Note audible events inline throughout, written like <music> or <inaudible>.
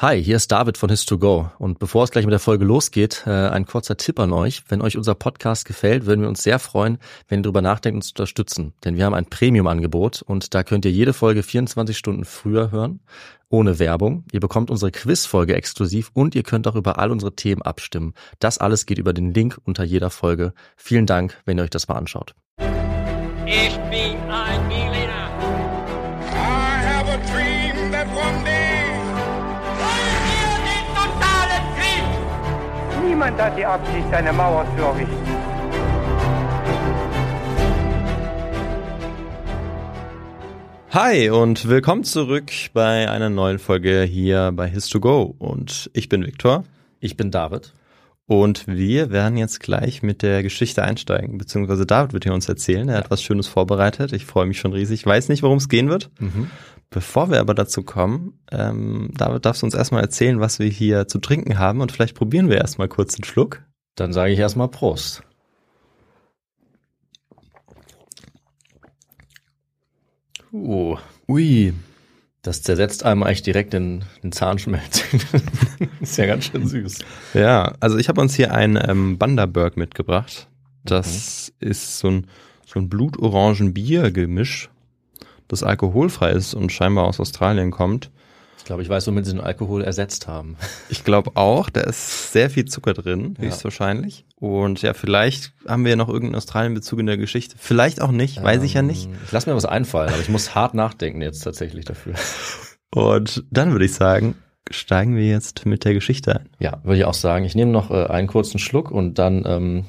Hi, hier ist David von His2Go und bevor es gleich mit der Folge losgeht, äh, ein kurzer Tipp an euch. Wenn euch unser Podcast gefällt, würden wir uns sehr freuen, wenn ihr darüber nachdenkt, uns zu unterstützen. Denn wir haben ein Premium-Angebot und da könnt ihr jede Folge 24 Stunden früher hören, ohne Werbung. Ihr bekommt unsere Quiz-Folge exklusiv und ihr könnt auch über all unsere Themen abstimmen. Das alles geht über den Link unter jeder Folge. Vielen Dank, wenn ihr euch das mal anschaut. Ich bin ein. Niemand hat die Absicht, eine Mauer zu errichten. Hi und willkommen zurück bei einer neuen Folge hier bei His2Go. Und ich bin Viktor. Ich bin David. und wir werden jetzt gleich mit der Geschichte einsteigen, beziehungsweise David wird hier uns erzählen, er hat was Schönes vorbereitet, ich freue mich schon riesig, weiß nicht, worum es gehen wird. Bevor wir aber dazu kommen, ähm, David, darfst du uns erstmal erzählen, was wir hier zu trinken haben und vielleicht probieren wir erstmal kurz einen Schluck. Dann sage ich erstmal Prost. Uh, Ui, das zersetzt einem eigentlich direkt den, den Zahnschmelz. <laughs> ist ja ganz schön süß. Ja, also ich habe uns hier ein ähm, Bundaberg mitgebracht. Das ist so ein, so ein Blutorangen-Bier-Gemisch, das alkoholfrei ist und scheinbar aus Australien kommt. Ich glaube, ich weiß, womit sie den Alkohol ersetzt haben. <laughs> Ich glaube auch, da ist sehr viel Zucker drin, Ja. höchstwahrscheinlich. Und ja, vielleicht haben wir noch irgendeinen Australien-Bezug in der Geschichte. Vielleicht auch nicht, weiß ich ja nicht. Ähm, Ich lasse mir was einfallen, aber ich muss hart nachdenken jetzt tatsächlich dafür. <laughs> Und dann würde ich sagen, steigen wir jetzt mit der Geschichte ein. Ja, würde ich auch sagen. Ich nehme noch äh, einen kurzen Schluck und dann ähm,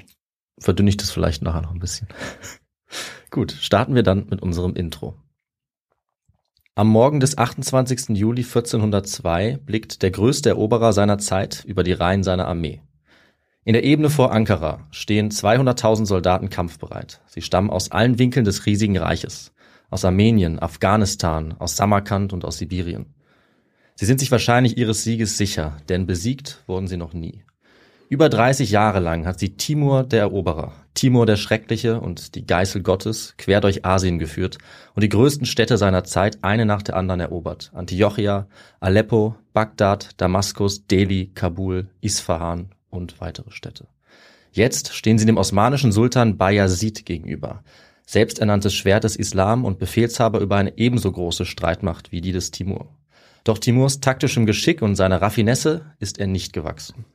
verdünne ich das vielleicht nachher noch ein bisschen. <laughs> Gut, starten wir dann mit unserem Intro. Am Morgen des 28. Juli 1402 blickt der größte Eroberer seiner Zeit über die Reihen seiner Armee. In der Ebene vor Ankara stehen 200.000 Soldaten kampfbereit. Sie stammen aus allen Winkeln des riesigen Reiches. Aus Armenien, Afghanistan, aus Samarkand und aus Sibirien. Sie sind sich wahrscheinlich ihres Sieges sicher, denn besiegt wurden sie noch nie. Über 30 Jahre lang hat sie Timur der Eroberer, Timur der Schreckliche und die Geißel Gottes quer durch Asien geführt und die größten Städte seiner Zeit eine nach der anderen erobert. Antiochia, Aleppo, Bagdad, Damaskus, Delhi, Kabul, Isfahan und weitere Städte. Jetzt stehen sie dem osmanischen Sultan Bayazid gegenüber, selbsternanntes Schwert des Islam und Befehlshaber über eine ebenso große Streitmacht wie die des Timur. Doch Timurs taktischem Geschick und seiner Raffinesse ist er nicht gewachsen.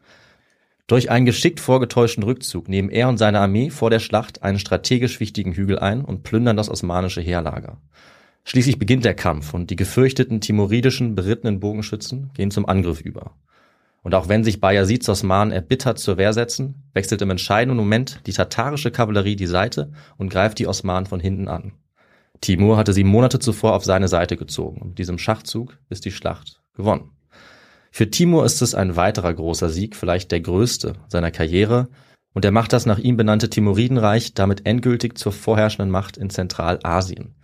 Durch einen geschickt vorgetäuschten Rückzug nehmen er und seine Armee vor der Schlacht einen strategisch wichtigen Hügel ein und plündern das osmanische Heerlager. Schließlich beginnt der Kampf und die gefürchteten timoridischen berittenen Bogenschützen gehen zum Angriff über. Und auch wenn sich Bayazids Osmanen erbittert zur Wehr setzen, wechselt im entscheidenden Moment die tatarische Kavallerie die Seite und greift die Osmanen von hinten an. Timur hatte sie Monate zuvor auf seine Seite gezogen und diesem Schachzug ist die Schlacht gewonnen. Für Timur ist es ein weiterer großer Sieg, vielleicht der größte seiner Karriere, und er macht das nach ihm benannte Timuridenreich damit endgültig zur vorherrschenden Macht in Zentralasien.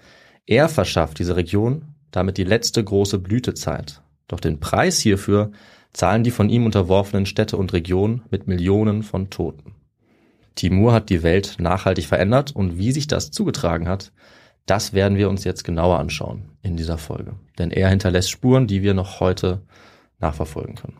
Er verschafft diese Region damit die letzte große Blütezeit. Doch den Preis hierfür zahlen die von ihm unterworfenen Städte und Regionen mit Millionen von Toten. Timur hat die Welt nachhaltig verändert und wie sich das zugetragen hat, das werden wir uns jetzt genauer anschauen in dieser Folge. Denn er hinterlässt Spuren, die wir noch heute nachverfolgen können.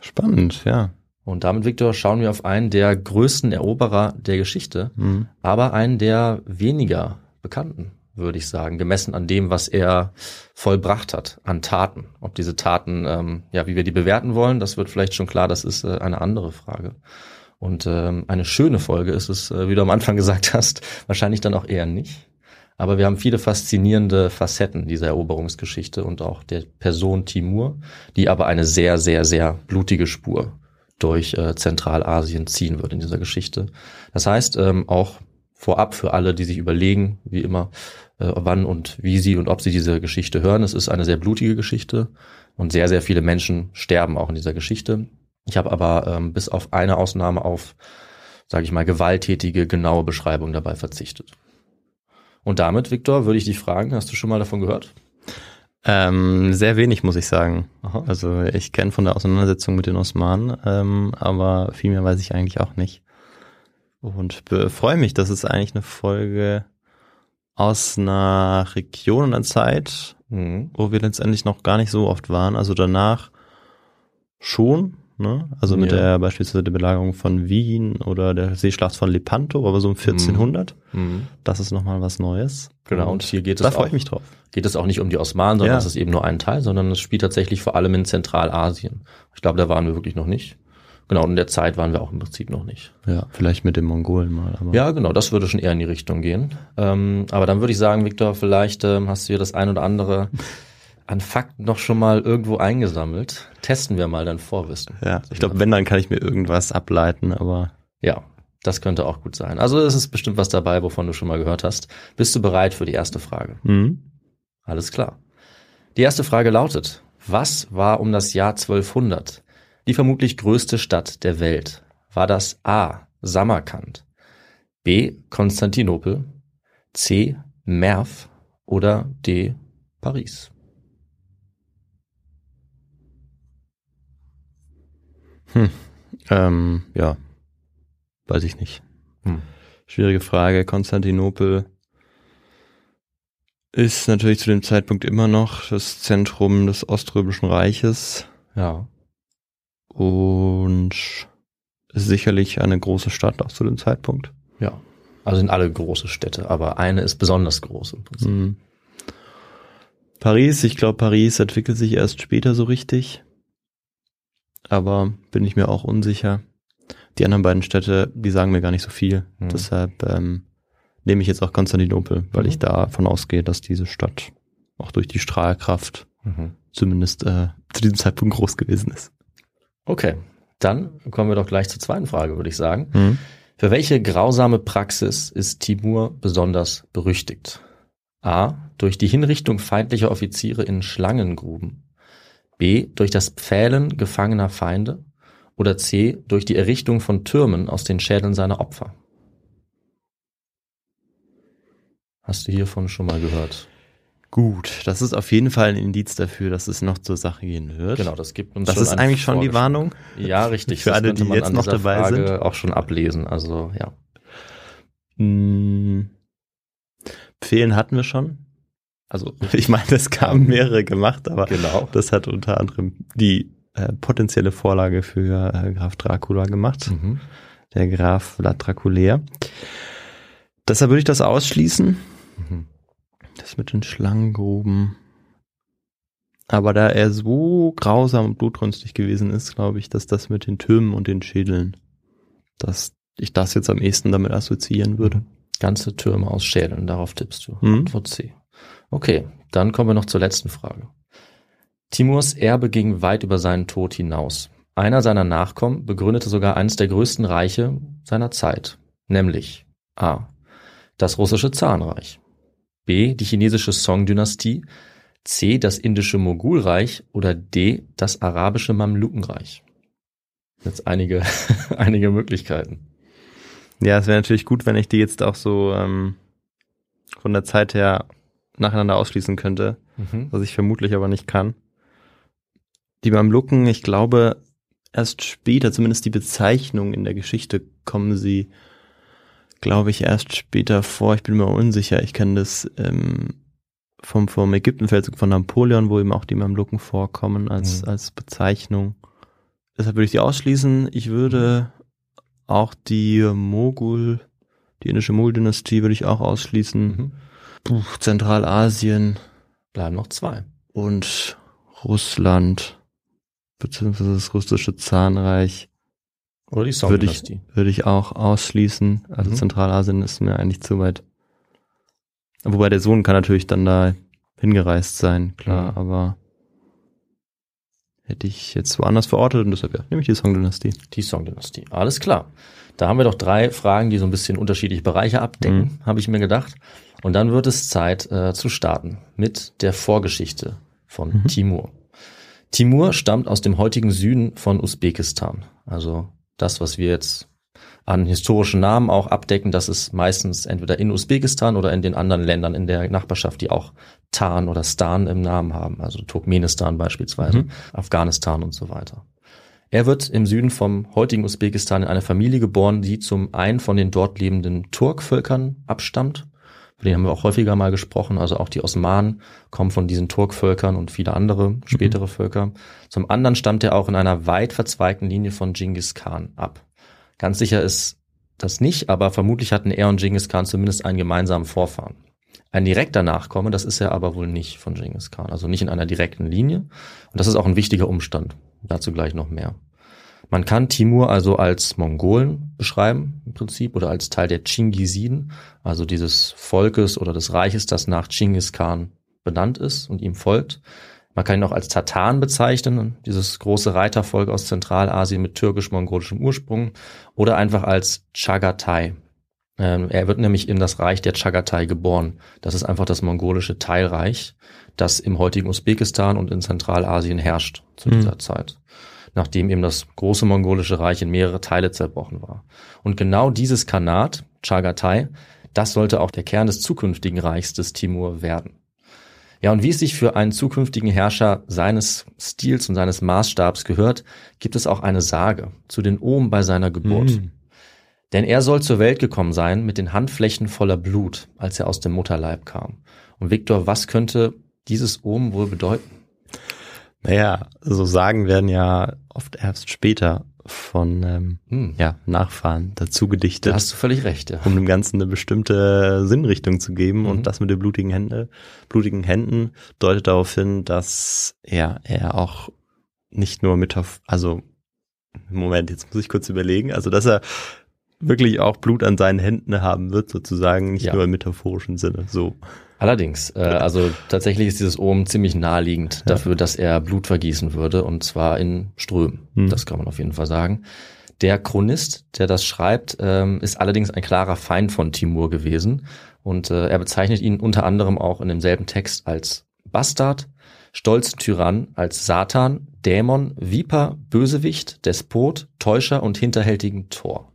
Spannend, ja. Und damit, Viktor, schauen wir auf einen der größten Eroberer der Geschichte, Mhm. aber einen der weniger bekannten, würde ich sagen, gemessen an dem, was er vollbracht hat an Taten. Ob diese Taten, ähm, ja, wie wir die bewerten wollen, das wird vielleicht schon klar, das ist äh, eine andere Frage. Und ähm, eine schöne Folge ist es, äh, wie du am Anfang <laughs> gesagt hast, wahrscheinlich dann auch eher nicht. Aber wir haben viele faszinierende Facetten dieser Eroberungsgeschichte und auch der Person Timur, die aber eine sehr, sehr, sehr blutige Spur durch äh, Zentralasien ziehen wird in dieser Geschichte. Das heißt, ähm, auch vorab für alle, die sich überlegen, wie immer, äh, wann und wie sie und ob sie diese Geschichte hören. Es ist eine sehr blutige Geschichte und sehr, sehr viele Menschen sterben auch in dieser Geschichte. Ich habe aber ähm, bis auf eine Ausnahme auf, sage ich mal, gewalttätige, genaue Beschreibung dabei verzichtet. Und damit, Viktor, würde ich dich fragen, hast du schon mal davon gehört? Ähm, sehr wenig, muss ich sagen. Aha. Also ich kenne von der Auseinandersetzung mit den Osmanen, ähm, aber viel mehr weiß ich eigentlich auch nicht. Und freue mich, dass es eigentlich eine Folge aus einer Region und einer Zeit, Mhm. wo wir letztendlich noch gar nicht so oft waren. Also danach schon, ne? Also mit Ja. der beispielsweise der Belagerung von Wien oder der Seeschlacht von Lepanto, aber so um 1400. Mhm. Das ist nochmal was Neues. Genau, und hier geht es da freue auch- ich mich drauf. geht es auch nicht um die Osmanen, sondern Ja. es ist eben nur ein Teil, sondern es spielt tatsächlich vor allem in Zentralasien. Ich glaube, da waren wir wirklich noch nicht. Genau, und in der Zeit waren wir auch im Prinzip noch nicht. Ja, vielleicht mit den Mongolen mal. Aber Ja, genau, das würde schon eher in die Richtung gehen. Ähm, aber dann würde ich sagen, Viktor, vielleicht ähm, hast du hier das ein oder andere <laughs> an Fakten noch schon mal irgendwo eingesammelt. Testen wir mal dein Vorwissen. ja ich glaube, wenn, dann kann ich mir irgendwas ableiten, aber Ja, das könnte auch gut sein. Also es ist bestimmt was dabei, wovon du schon mal gehört hast. Bist du bereit für die erste Frage? mhm. Alles klar. Die erste Frage lautet, was war um das Jahr 1200 die vermutlich größte Stadt der Welt? War das A. Samarkand, B. Konstantinopel, C. Merv oder D. Paris? Ähm, ja, weiß ich nicht. Hm. Schwierige Frage. Konstantinopel ist natürlich zu dem Zeitpunkt immer noch das Zentrum des Oströmischen Reiches Ja. und ist sicherlich eine große Stadt auch zu dem Zeitpunkt. Ja. Also sind alle große Städte, aber eine ist besonders groß im Prinzip. Mhm. Paris, ich glaube, Paris entwickelt sich erst später so richtig. Aber bin ich mir auch unsicher. Die anderen beiden Städte, die sagen mir gar nicht so viel. Mhm. Deshalb ähm, nehme ich jetzt auch Konstantinopel, weil Mhm. ich davon ausgehe, dass diese Stadt auch durch die Strahlkraft Mhm. zumindest äh, zu diesem Zeitpunkt groß gewesen ist. Okay, dann kommen wir doch gleich zur zweiten Frage, würde ich sagen. Mhm. Für welche grausame Praxis ist Timur besonders berüchtigt? A. Durch die Hinrichtung feindlicher Offiziere in Schlangengruben. B. Durch das Pfählen gefangener Feinde. Oder C. Durch die Errichtung von Türmen aus den Schädeln seiner Opfer. Hast du hiervon schon mal gehört? Gut, das ist auf jeden Fall ein Indiz dafür, dass es noch zur Sache gehen wird. Genau, das gibt uns Das ist eigentlich schon die. Warnung. Ja, richtig. Für das alle, die man jetzt noch dabei Frage sind. auch schon ablesen. Also ja. Mm, Pfählen hatten wir schon. Also <laughs> ich meine, es kamen mehrere gemacht, aber Genau. das hat unter anderem die äh, potenzielle Vorlage für äh, Graf Dracula gemacht, Mhm. der Graf Vlad Draculair. Deshalb würde ich das ausschließen, Mhm. das mit den Schlangengruben. Aber da er so grausam und blutrünstig gewesen ist, glaube ich, dass das mit den Türmen und den Schädeln, dass ich das jetzt am ehesten damit assoziieren würde. Ganze Türme aus Schädeln, darauf tippst du. Mhm. Antwort C. Okay, dann kommen wir noch zur letzten Frage. Timurs Erbe ging weit über seinen Tod hinaus. Einer seiner Nachkommen begründete sogar eines der größten Reiche seiner Zeit, nämlich A. Das russische Zarenreich, B. Die chinesische Song-Dynastie, C. Das indische Mogulreich oder D. Das arabische Mamlukenreich. Jetzt einige, <laughs> einige Möglichkeiten. Ja, es wäre natürlich gut, wenn ich die jetzt auch so ähm, von der Zeit her nacheinander ausschließen könnte, Mhm. was ich vermutlich aber nicht kann. Die Mamluken, ich glaube, erst später, zumindest die Bezeichnung in der Geschichte, kommen sie, glaube ich, erst später vor. Ich bin mir unsicher. Ich kenne das ähm, vom, vom Ägyptenfeldzug von Napoleon, wo eben auch die Mamluken vorkommen als, Mhm. als Bezeichnung. Deshalb würde ich die ausschließen. Ich würde auch die Mogul, die indische Mogul-Dynastie würde ich auch ausschließen. Mhm. Puh, Zentralasien Bleiben noch zwei. und Russland, beziehungsweise das russische Zahnreich, Oder die würde ich, Song-Dynastie. würde ich auch ausschließen. Also Mhm. Zentralasien ist mir eigentlich zu weit. Wobei der Sohn kann natürlich dann da hingereist sein, klar, Mhm. aber hätte ich jetzt woanders verortet und deshalb ja, nehme ich die Song-Dynastie. Die Song-Dynastie. Alles klar. Da haben wir doch drei Fragen, die so ein bisschen unterschiedliche Bereiche abdecken, habe ich mir gedacht. Und dann wird es Zeit äh, zu starten mit der Vorgeschichte von Mhm. Timur. Timur stammt aus dem heutigen Süden von Usbekistan. Also das, was wir jetzt an historischen Namen auch abdecken, das ist meistens entweder in Usbekistan oder in den anderen Ländern in der Nachbarschaft, die auch Tan oder Stan im Namen haben, also Turkmenistan beispielsweise, Mhm. Afghanistan und so weiter. Er wird im Süden vom heutigen Usbekistan in eine Familie geboren, die zum einen von den dort lebenden Turkvölkern abstammt, über den haben wir auch häufiger mal gesprochen. Also auch die Osmanen kommen von diesen Turkvölkern und viele andere spätere Völker. Zum anderen stammt er auch in einer weit verzweigten Linie von Genghis Khan ab. Ganz sicher ist das nicht, aber vermutlich hatten er und Genghis Khan zumindest einen gemeinsamen Vorfahren. Ein direkter Nachkomme, das ist er aber wohl nicht von Genghis Khan, also nicht in einer direkten Linie. Und das ist auch ein wichtiger Umstand. Dazu gleich noch mehr. Man kann Timur also als Mongolen beschreiben im Prinzip oder als Teil der Chingisiden, also dieses Volkes oder des Reiches, das nach Genghis Khan benannt ist und ihm folgt. Man kann ihn auch als Tataren bezeichnen, dieses große Reitervolk aus Zentralasien mit türkisch-mongolischem Ursprung, oder einfach als Chagatai. Ähm, er wird nämlich in das Reich der Chagatai geboren. Das ist einfach das mongolische Teilreich, das im heutigen Usbekistan und in Zentralasien herrscht zu Mhm. dieser Zeit nachdem eben das große mongolische Reich in mehrere Teile zerbrochen war. Und genau dieses Khanat, Chagatai, das sollte auch der Kern des zukünftigen Reichs des Timur werden. Ja, und wie es sich für einen zukünftigen Herrscher seines Stils und seines Maßstabs gehört, gibt es auch eine Sage zu den Ohm bei seiner Geburt. Mhm. Denn er soll zur Welt gekommen sein mit den Handflächen voller Blut, als er aus dem Mutterleib kam. Und Viktor, was könnte dieses Ohm wohl bedeuten? Naja, so Sagen werden ja oft erst später von ähm, Hm, ja, Nachfahren dazu da gedichtet, hast du völlig recht, ja. um dem Ganzen eine bestimmte Sinnrichtung zu geben. Mhm. Und das mit den blutigen Händen, blutigen Händen deutet darauf hin, dass ja, er auch nicht nur mit, also Moment, jetzt muss ich kurz überlegen, also dass er wirklich auch Blut an seinen Händen haben wird, sozusagen, nicht Ja. nur im metaphorischen Sinne. So. Allerdings, äh, also tatsächlich ist dieses Ohm ziemlich naheliegend dafür, dass er Blut vergießen würde und zwar in Strömen. Hm. Das kann man auf jeden Fall sagen. Der Chronist, der das schreibt, ähm, ist allerdings ein klarer Feind von Timur gewesen und äh, er bezeichnet ihn unter anderem auch in demselben Text als Bastard, stolzen Tyrann, als Satan, Dämon, Viper, Bösewicht, Despot, Täuscher und hinterhältigen Tor.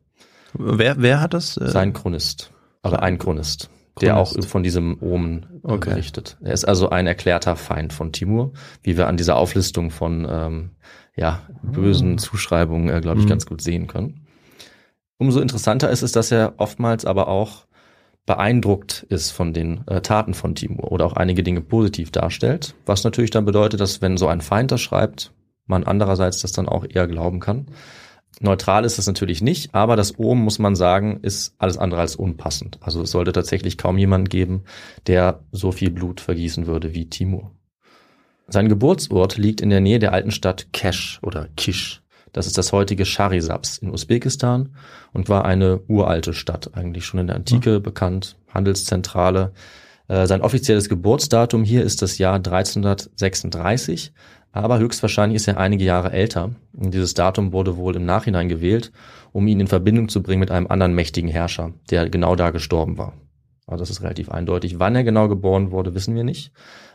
Wer, wer hat das? äh, Sein Chronist. Oder ein Chronist. Der auch von diesem Omen Okay. berichtet. Er ist also ein erklärter Feind von Timur, wie wir an dieser Auflistung von ähm, ja, bösen Zuschreibungen, äh, glaube ich, Mhm. ganz gut sehen können. Umso interessanter ist es, dass er oftmals aber auch beeindruckt ist von den äh, Taten von Timur oder auch einige Dinge positiv darstellt, was natürlich dann bedeutet, dass wenn so ein Feind das schreibt, man andererseits das dann auch eher glauben kann. Neutral ist es natürlich nicht, aber das Ohm, muss man sagen, ist alles andere als unpassend. Also es sollte tatsächlich kaum jemand geben, der so viel Blut vergießen würde wie Timur. Sein Geburtsort liegt in der Nähe der alten Stadt Kesh oder Kish. Das ist das heutige Charisabs in Usbekistan und war eine uralte Stadt, eigentlich schon in der Antike bekannt, Handelszentrale. Äh, sein offizielles Geburtsdatum hier ist das Jahr 1336, aber höchstwahrscheinlich ist er einige Jahre älter. Und dieses Datum wurde wohl im Nachhinein gewählt, um ihn in Verbindung zu bringen mit einem anderen mächtigen Herrscher, der genau da gestorben war. Also das ist relativ eindeutig. Wann er genau geboren wurde, wissen wir nicht.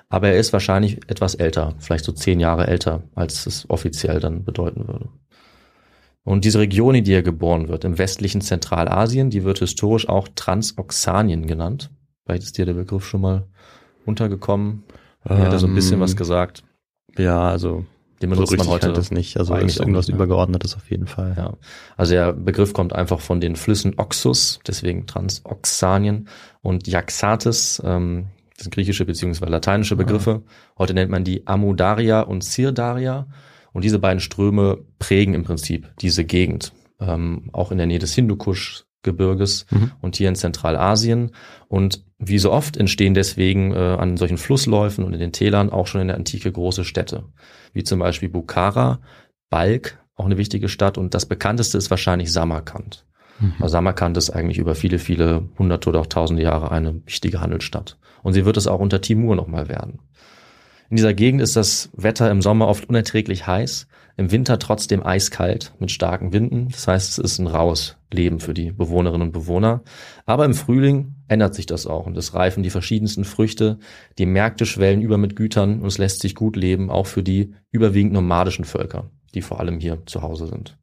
Aber er ist wahrscheinlich etwas älter, vielleicht so zehn Jahre älter, als es offiziell dann bedeuten würde. Und diese Region, in die er geboren wird, im westlichen Zentralasien, die wird historisch auch Transoxanien genannt. Vielleicht ist dir der Begriff schon mal untergekommen. Er hat da so ein bisschen Ähm, was gesagt. Ja, also Den so benutzt man richtig heute das nicht. Also eigentlich ist irgendwas nicht mehr. Übergeordnetes auf jeden Fall. Ja, also der Begriff kommt einfach von den Flüssen Oxus, deswegen Transoxanien und Jaxates, ähm, das sind griechische beziehungsweise lateinische Begriffe. Heute nennt man die Amudaria und Sirdaria und diese beiden Ströme prägen im Prinzip diese Gegend, ähm, auch in der Nähe des Hindukusch-Gebirges Mhm. und hier in Zentralasien. Und wie so oft entstehen deswegen äh, an solchen Flussläufen und in den Tälern auch schon in der Antike große Städte, wie zum Beispiel Bukhara, Balk, auch eine wichtige Stadt und das bekannteste ist wahrscheinlich Samarkand. Mhm. Also Samarkand ist eigentlich über viele, viele hunderte oder auch tausende Jahre eine wichtige Handelsstadt. Und sie wird es auch unter Timur nochmal werden. In dieser Gegend ist das Wetter im Sommer oft unerträglich heiß, im Winter trotzdem eiskalt mit starken Winden. Das heißt, es ist ein raues Leben für die Bewohnerinnen und Bewohner. Aber im Frühling ändert sich das auch und es reifen die verschiedensten Früchte, die Märkte schwellen über mit Gütern und es lässt sich gut leben, auch für die überwiegend nomadischen Völker, die vor allem hier zu Hause sind.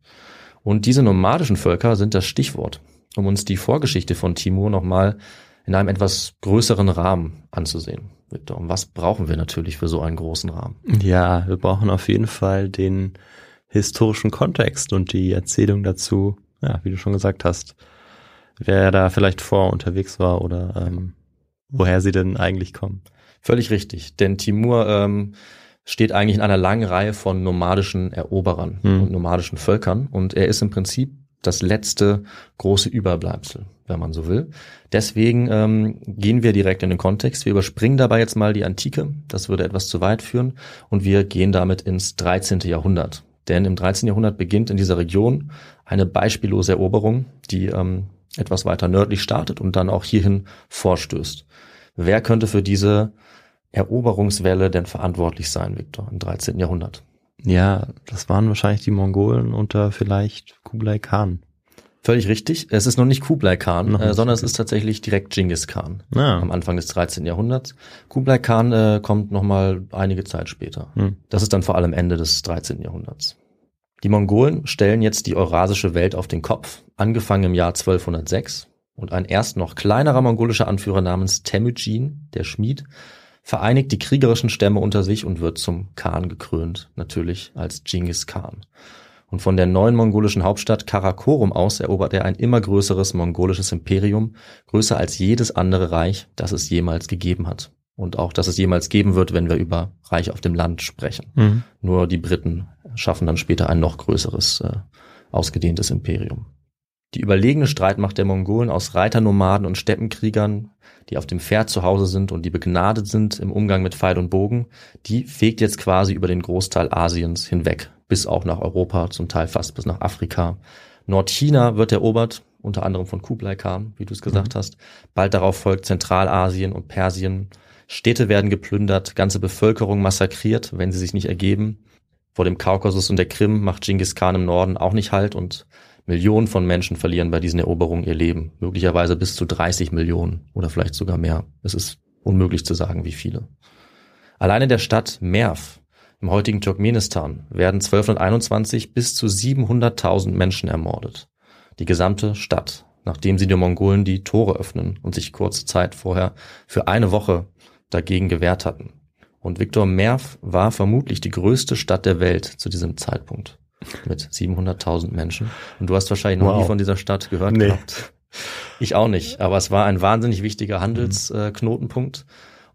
Und diese nomadischen Völker sind das Stichwort, um uns die Vorgeschichte von Timur nochmal in einem etwas größeren Rahmen anzusehen. Victor, und was brauchen wir natürlich für so einen großen Rahmen? Ja, wir brauchen auf jeden Fall den historischen Kontext und die Erzählung dazu, ja, wie du schon gesagt hast, wer da vielleicht vor unterwegs war oder ähm, woher sie denn eigentlich kommen. Völlig richtig, denn Timur ähm, steht eigentlich in einer langen Reihe von nomadischen Eroberern Hm. und nomadischen Völkern und er ist im Prinzip das letzte große Überbleibsel, wenn man so will. Deswegen ähm, gehen wir direkt in den Kontext. Wir überspringen dabei jetzt mal die Antike, das würde etwas zu weit führen, und wir gehen damit ins 13. Jahrhundert. Denn im 13. Jahrhundert beginnt in dieser Region eine beispiellose Eroberung, die ähm, etwas weiter nördlich startet und dann auch hierhin vorstößt. Wer könnte für diese Eroberungswelle denn verantwortlich sein, Viktor, im 13. Jahrhundert? Ja, das waren wahrscheinlich die Mongolen unter vielleicht Kublai Khan. Völlig richtig. Es ist noch nicht Kublai Khan, äh, sondern es ist tatsächlich direkt Genghis Khan Ja. am Anfang des 13. Jahrhunderts. Kublai Khan äh, kommt nochmal einige Zeit später. Hm. Das ist dann vor allem Ende des 13. Jahrhunderts. Die Mongolen stellen jetzt die eurasische Welt auf den Kopf, angefangen im Jahr 1206 und ein erst noch kleinerer mongolischer Anführer namens Temüjin, der Schmied, vereinigt die kriegerischen Stämme unter sich und wird zum Khan gekrönt, natürlich als Genghis Khan. Und von der neuen mongolischen Hauptstadt Karakorum aus erobert er ein immer größeres mongolisches Imperium, größer als jedes andere Reich, das es jemals gegeben hat. Und auch, das es jemals geben wird, wenn wir über Reich auf dem Land sprechen. Mhm. Nur die Briten schaffen dann später ein noch größeres, äh, ausgedehntes Imperium. Die überlegene Streitmacht der Mongolen aus Reiternomaden und Steppenkriegern, die auf dem Pferd zu Hause sind und die begnadet sind im Umgang mit Pfeil und Bogen, die fegt jetzt quasi über den Großteil Asiens hinweg, bis auch nach Europa, zum Teil fast bis nach Afrika. Nordchina wird erobert, unter anderem von Kublai Khan, wie du es gesagt hast. Bald darauf folgt Zentralasien und Persien. Städte werden geplündert, ganze Bevölkerung massakriert, wenn sie sich nicht ergeben. Vor dem Kaukasus und der Krim macht Genghis Khan im Norden auch nicht Halt und Millionen von Menschen verlieren bei diesen Eroberungen ihr Leben. Möglicherweise bis zu 30 Millionen oder vielleicht sogar mehr. Es ist unmöglich zu sagen, wie viele. Allein in der Stadt Merv im heutigen Turkmenistan werden 1221 bis zu 700.000 Menschen ermordet. Die gesamte Stadt, nachdem sie den Mongolen die Tore öffnen und sich kurze Zeit vorher für eine Woche dagegen gewehrt hatten. Und Viktor Merv war vermutlich die größte Stadt der Welt zu diesem Zeitpunkt mit 700.000 Menschen. Und du hast wahrscheinlich noch Wow. nie von dieser Stadt gehört Nee. gehabt. Ich auch nicht, aber es war ein wahnsinnig wichtiger Handelsknotenpunkt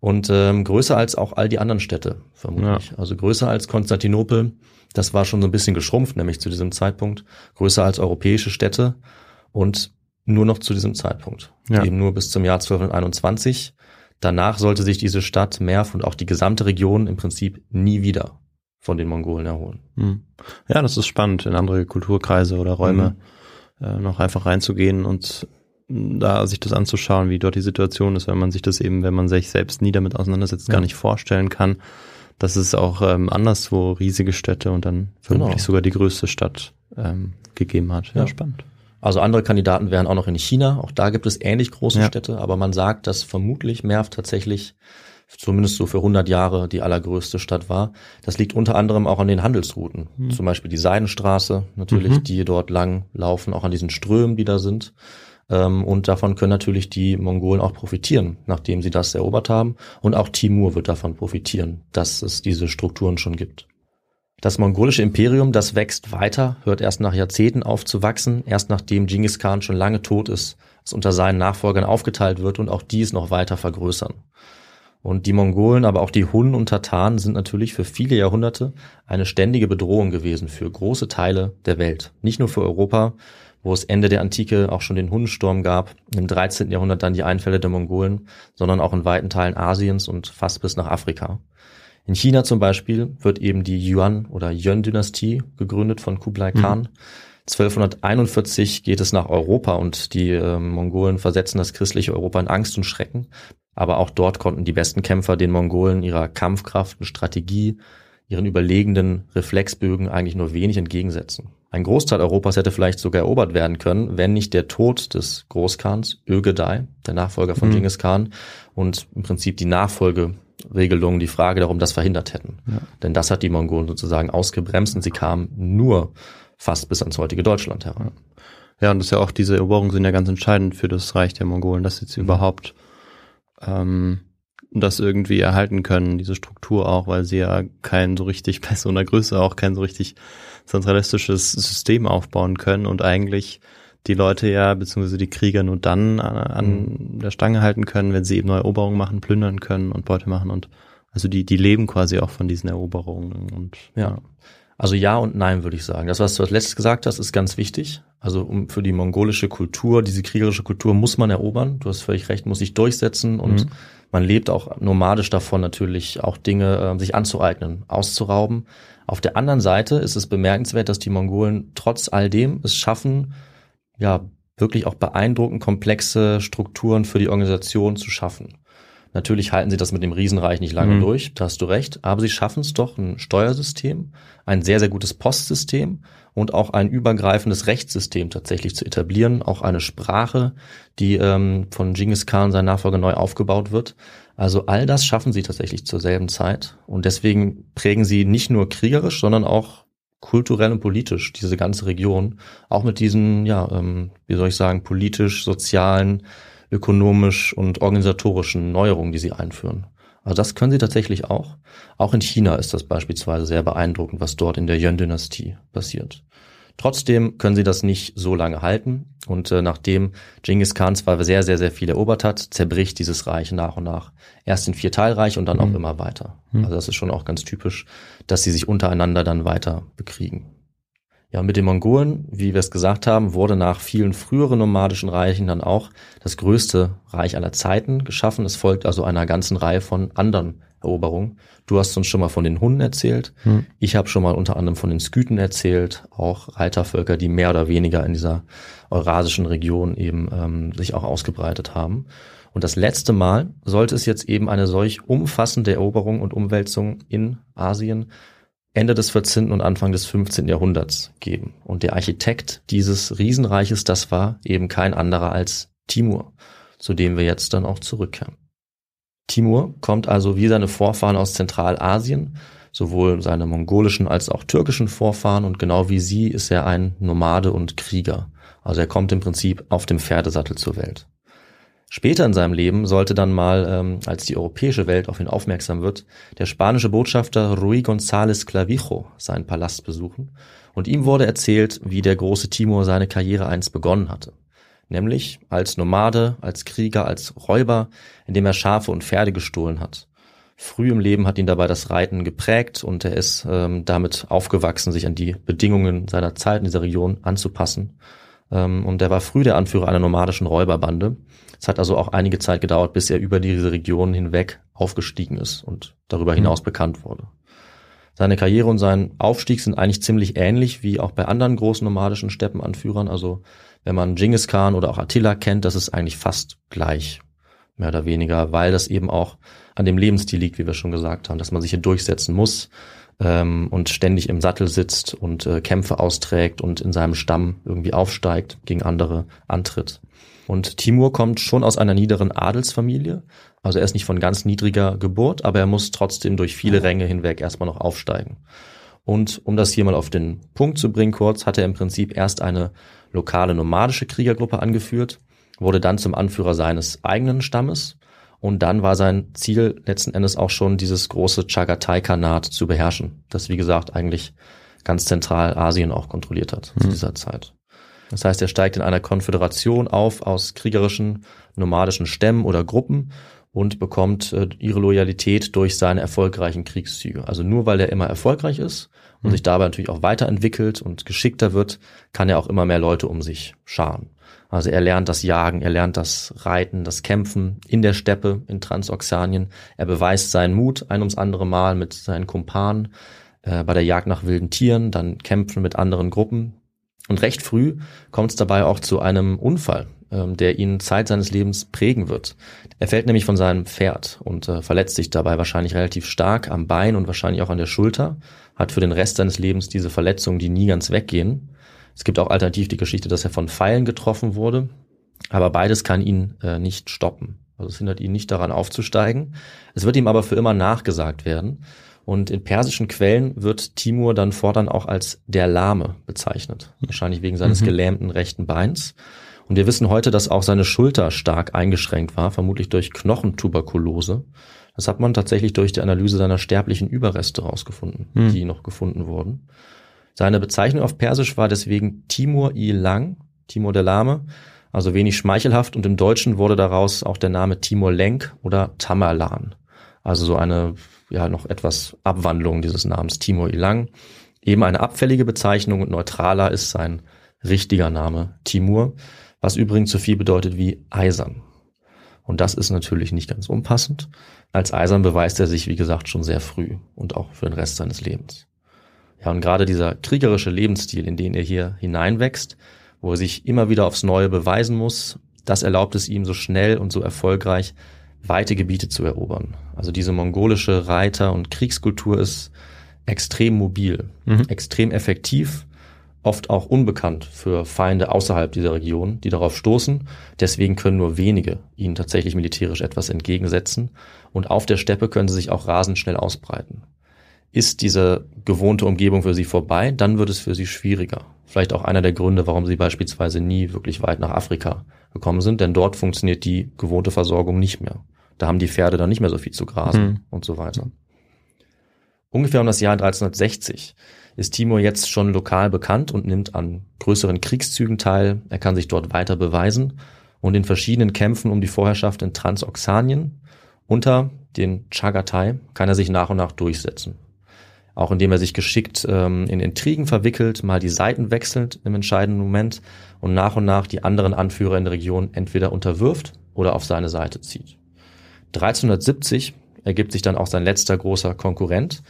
und ähm, größer als auch all die anderen Städte, vermutlich. Also größer als Konstantinopel, das war schon so ein bisschen geschrumpft, nämlich zu diesem Zeitpunkt. Größer als europäische Städte und nur noch zu diesem Zeitpunkt. Ja. Eben nur bis zum Jahr 1221. Danach sollte sich diese Stadt, Merv und auch die gesamte Region im Prinzip nie wieder von den Mongolen erholen. Mhm. Ja, das ist spannend, in andere Kulturkreise oder Räume äh, noch einfach reinzugehen und da sich das anzuschauen, wie dort die Situation ist, wenn man sich das eben, wenn man sich selbst nie damit auseinandersetzt, gar Ja. nicht vorstellen kann, dass es auch ähm, anderswo riesige Städte und dann vermutlich Genau. sogar die größte Stadt ähm, gegeben hat. Ja, Ja. spannend. Also andere Kandidaten wären auch noch in China. Auch da gibt es ähnlich große Ja. Städte, aber man sagt, dass vermutlich Merv tatsächlich zumindest so für 100 Jahre die allergrößte Stadt war. Das liegt unter anderem auch an den Handelsrouten. Zum Beispiel die Seidenstraße natürlich, Mhm. die dort lang laufen, auch an diesen Strömen, die da sind. Ähm, Und davon können natürlich die Mongolen auch profitieren, nachdem sie das erobert haben. Und auch Timur wird davon profitieren, dass es diese Strukturen schon gibt. Das mongolische Imperium, das wächst weiter, hört erst nach Jahrzehnten auf zu wachsen, erst nachdem Genghis Khan schon lange tot ist, es unter seinen Nachfolgern aufgeteilt wird und auch dies noch weiter vergrößern. Und die Mongolen, aber auch die Hunnen und Tataren sind natürlich für viele Jahrhunderte eine ständige Bedrohung gewesen für große Teile der Welt. Nicht nur für Europa, wo es Ende der Antike auch schon den Hunnensturm gab, im 13. Jahrhundert dann die Einfälle der Mongolen, sondern auch in weiten Teilen Asiens und fast bis nach Afrika. In China zum Beispiel wird eben die Yuan- oder Yuan-Dynastie gegründet von Kublai Khan. 1241 geht es nach Europa und die äh, Mongolen versetzen das christliche Europa in Angst und Schrecken. Aber auch dort konnten die besten Kämpfer den Mongolen ihrer Kampfkraft und Strategie, ihren überlegenden Reflexbögen eigentlich nur wenig entgegensetzen. Ein Großteil Europas hätte vielleicht sogar erobert werden können, wenn nicht der Tod des Großkhans Ögedei, der Nachfolger von Mhm. Genghis Khan, und im Prinzip die Nachfolgeregelungen, die Frage darum, das verhindert hätten. Ja. Denn das hat die Mongolen sozusagen ausgebremst und sie kamen nur fast bis ans heutige Deutschland heran. Ja, und das ist ja auch, diese Eroberungen sind ja ganz entscheidend für das Reich der Mongolen, dass sie jetzt überhaupt ähm, das irgendwie erhalten können, diese Struktur auch, weil sie ja kein so richtig <laughs> bei so einer Größe auch kein so richtig zentralistisches System aufbauen können und eigentlich die Leute ja, beziehungsweise die Krieger nur dann an, an der Stange halten können, wenn sie eben Eroberungen machen, plündern können und Beute machen und also die, die leben quasi auch von diesen Eroberungen und Ja. Also ja und nein, würde ich sagen. Das, was du als letztes gesagt hast, ist ganz wichtig. Also um für die mongolische Kultur, diese kriegerische Kultur muss man erobern. Du hast völlig recht, muss sich durchsetzen und Mhm. man lebt auch nomadisch davon natürlich auch Dinge äh, sich anzueignen, auszurauben. Auf der anderen Seite ist es bemerkenswert, dass die Mongolen trotz all dem es schaffen, ja, wirklich auch beeindruckend komplexe Strukturen für die Organisation zu schaffen. Natürlich halten sie das mit dem Riesenreich nicht lange Mhm. durch, da hast du recht, aber sie schaffen es doch, ein Steuersystem, ein sehr, sehr gutes Postsystem und auch ein übergreifendes Rechtssystem tatsächlich zu etablieren, auch eine Sprache, die ähm, von Genghis Khan, sein Nachfolger, neu aufgebaut wird. Also all das schaffen sie tatsächlich zur selben Zeit und deswegen prägen sie nicht nur kriegerisch, sondern auch kulturell und politisch diese ganze Region, auch mit diesen, ja, ähm, wie soll ich sagen, politisch, sozialen, ökonomisch und organisatorischen Neuerungen, die sie einführen. Also das können sie tatsächlich auch. Auch in China ist das beispielsweise sehr beeindruckend, was dort in der Yuan-Dynastie passiert. Trotzdem können sie das nicht so lange halten. Und äh, nachdem Genghis Khan zwar sehr, sehr, sehr viel erobert hat, zerbricht dieses Reich nach und nach. Erst in vier Teilreich und dann auch Mhm. immer weiter. Mhm. Also das ist schon auch ganz typisch, dass sie sich untereinander dann weiter bekriegen. Ja, mit den Mongolen, wie wir es gesagt haben, wurde nach vielen früheren nomadischen Reichen dann auch das größte Reich aller Zeiten geschaffen. Es folgt also einer ganzen Reihe von anderen Eroberungen. Du hast uns schon mal von den Hunden erzählt. Hm. Ich habe schon mal unter anderem von den Skythen erzählt, auch Reitervölker, die mehr oder weniger in dieser eurasischen Region eben ähm, sich auch ausgebreitet haben. Und das letzte Mal sollte es jetzt eben eine solch umfassende Eroberung und Umwälzung in Asien Ende des 14. und Anfang des 15. Jahrhunderts geben. Und der Architekt dieses Riesenreiches, das war eben kein anderer als Timur, zu dem wir jetzt dann auch zurückkehren. Timur kommt also wie seine Vorfahren aus Zentralasien, sowohl seine mongolischen als auch türkischen Vorfahren und genau wie sie ist er ein Nomade und Krieger. Also er kommt im Prinzip auf dem Pferdesattel zur Welt. Später in seinem Leben sollte dann mal, ähm, als die europäische Welt auf ihn aufmerksam wird, der spanische Botschafter Rui González Clavijo seinen Palast besuchen und ihm wurde erzählt, wie der große Timur seine Karriere einst begonnen hatte. Nämlich als Nomade, als Krieger, als Räuber, indem er Schafe und Pferde gestohlen hat. Früh im Leben hat ihn dabei das Reiten geprägt und er ist ähm, damit aufgewachsen, sich an die Bedingungen seiner Zeit in dieser Region anzupassen. Ähm, und er war früh der Anführer einer nomadischen Räuberbande. Es hat also auch einige Zeit gedauert, bis er über diese Region hinweg aufgestiegen ist und darüber hinaus bekannt wurde. Seine Karriere und sein Aufstieg sind eigentlich ziemlich ähnlich wie auch bei anderen großen nomadischen Steppenanführern. Also wenn man Genghis Khan oder auch Attila kennt, das ist eigentlich fast gleich, mehr oder weniger, weil das eben auch an dem Lebensstil liegt, wie wir schon gesagt haben, dass man sich hier durchsetzen muss ähm, und ständig im Sattel sitzt und äh, Kämpfe austrägt und in seinem Stamm irgendwie aufsteigt, gegen andere antritt. Und Timur kommt schon aus einer niederen Adelsfamilie. Also er ist nicht von ganz niedriger Geburt, aber er muss trotzdem durch viele Ränge hinweg erstmal noch aufsteigen. Und um das hier mal auf den Punkt zu bringen, kurz, hat er im Prinzip erst eine lokale nomadische Kriegergruppe angeführt, wurde dann zum Anführer seines eigenen Stammes und dann war sein Ziel letzten Endes auch schon dieses große Chagatai-Khanat zu beherrschen, das wie gesagt eigentlich ganz Zentralasien auch kontrolliert hat zu dieser Zeit. Das heißt, er steigt in einer Konföderation auf aus kriegerischen, nomadischen Stämmen oder Gruppen und bekommt äh, ihre Loyalität durch seine erfolgreichen Kriegszüge. Also nur weil er immer erfolgreich ist und sich dabei natürlich auch weiterentwickelt und geschickter wird, kann er auch immer mehr Leute um sich scharen. Also er lernt das Jagen, er lernt das Reiten, das Kämpfen in der Steppe in Transoxanien. Er beweist seinen Mut ein ums andere Mal mit seinen Kumpanen äh, bei der Jagd nach wilden Tieren, dann kämpfen mit anderen Gruppen. Und recht früh kommt es dabei auch zu einem Unfall, ähm, der ihn Zeit seines Lebens prägen wird. Er fällt nämlich von seinem Pferd und äh, verletzt sich dabei wahrscheinlich relativ stark am Bein und wahrscheinlich auch an der Schulter, hat für den Rest seines Lebens diese Verletzungen, die nie ganz weggehen. Es gibt auch alternativ die Geschichte, dass er von Pfeilen getroffen wurde, aber beides kann ihn äh, nicht stoppen. Also es hindert ihn nicht daran aufzusteigen. Es wird ihm aber für immer nachgesagt werden. Und in persischen Quellen wird Timur dann fortan auch als der Lahme bezeichnet. Wahrscheinlich wegen seines gelähmten rechten Beins. Und wir wissen heute, dass auch seine Schulter stark eingeschränkt war, vermutlich durch Knochentuberkulose. Das hat man tatsächlich durch die Analyse seiner sterblichen Überreste rausgefunden, die noch gefunden wurden. Seine Bezeichnung auf Persisch war deswegen Timur i Lang, Timur der Lahme, also wenig schmeichelhaft und im Deutschen wurde daraus auch der Name Timur Lenk oder Tamerlan. Also so eine, ja, noch etwas Abwandlung dieses Namens Timur Ilang. Eben eine abfällige Bezeichnung und neutraler ist sein richtiger Name Timur, was übrigens so viel bedeutet wie eisern. Und das ist natürlich nicht ganz unpassend. Als eisern beweist er sich, wie gesagt, schon sehr früh und auch für den Rest seines Lebens. Ja, und gerade dieser kriegerische Lebensstil, in den er hier hineinwächst, wo er sich immer wieder aufs Neue beweisen muss, das erlaubt es ihm so schnell und so erfolgreich, weite Gebiete zu erobern. Also diese mongolische Reiter- und Kriegskultur ist extrem mobil, mhm. extrem effektiv, oft auch unbekannt für Feinde außerhalb dieser Region, die darauf stoßen. Deswegen können nur wenige ihnen tatsächlich militärisch etwas entgegensetzen. Und auf der Steppe können sie sich auch rasend schnell ausbreiten. Ist diese gewohnte Umgebung für sie vorbei, dann wird es für sie schwieriger. Vielleicht auch einer der Gründe, warum sie beispielsweise nie wirklich weit nach Afrika gekommen sind, denn dort funktioniert die gewohnte Versorgung nicht mehr. Da haben die Pferde dann nicht mehr so viel zu grasen mhm. und so weiter. Ungefähr um das Jahr 1360 ist Timur jetzt schon lokal bekannt und nimmt an größeren Kriegszügen teil. Er kann sich dort weiter beweisen und in verschiedenen Kämpfen um die Vorherrschaft in Transoxanien unter den Chagatai kann er sich nach und nach durchsetzen auch indem er sich geschickt ähm, in Intrigen verwickelt, mal die Seiten wechselt im entscheidenden Moment und nach und nach die anderen Anführer in der Region entweder unterwirft oder auf seine Seite zieht. 1370 ergibt sich dann auch sein letzter großer Konkurrent,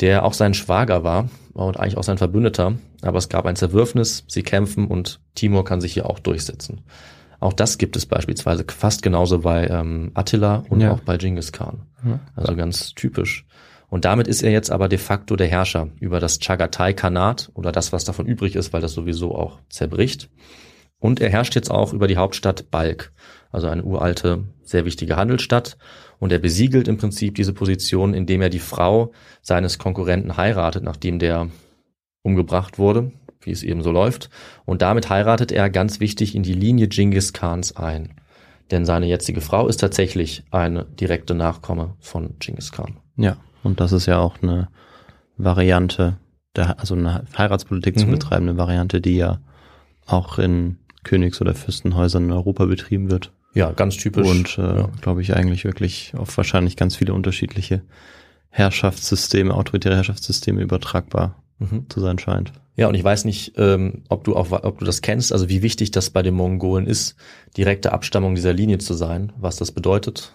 der auch sein Schwager war und eigentlich auch sein Verbündeter, aber es gab ein Zerwürfnis, sie kämpfen und Timur kann sich hier auch durchsetzen. Auch das gibt es beispielsweise fast genauso bei ähm, Attila und ja. auch bei Genghis Khan. Also ganz typisch. Und damit ist er jetzt aber de facto der Herrscher über das Chagatai-Khanat oder das, was davon übrig ist, weil das sowieso auch zerbricht. Und er herrscht jetzt auch über die Hauptstadt Balk, also eine uralte, sehr wichtige Handelsstadt. Und er besiegelt im Prinzip diese Position, indem er die Frau seines Konkurrenten heiratet, nachdem der umgebracht wurde, wie es eben so läuft. Und damit heiratet er ganz wichtig in die Linie Genghis Khans ein. Denn seine jetzige Frau ist tatsächlich eine direkte Nachkomme von Genghis Khan. Ja. Und das ist ja auch eine Variante, der, also eine Heiratspolitik mhm. zu betreiben, eine Variante, die ja auch in Königs- oder Fürstenhäusern in Europa betrieben wird. Ja, ganz typisch. Und äh, ja. glaube ich eigentlich wirklich auf wahrscheinlich ganz viele unterschiedliche Herrschaftssysteme, autoritäre Herrschaftssysteme übertragbar mhm. zu sein scheint. Ja, und ich weiß nicht, ähm, ob du auch, ob du das kennst, also wie wichtig das bei den Mongolen ist, direkte Abstammung dieser Linie zu sein, was das bedeutet.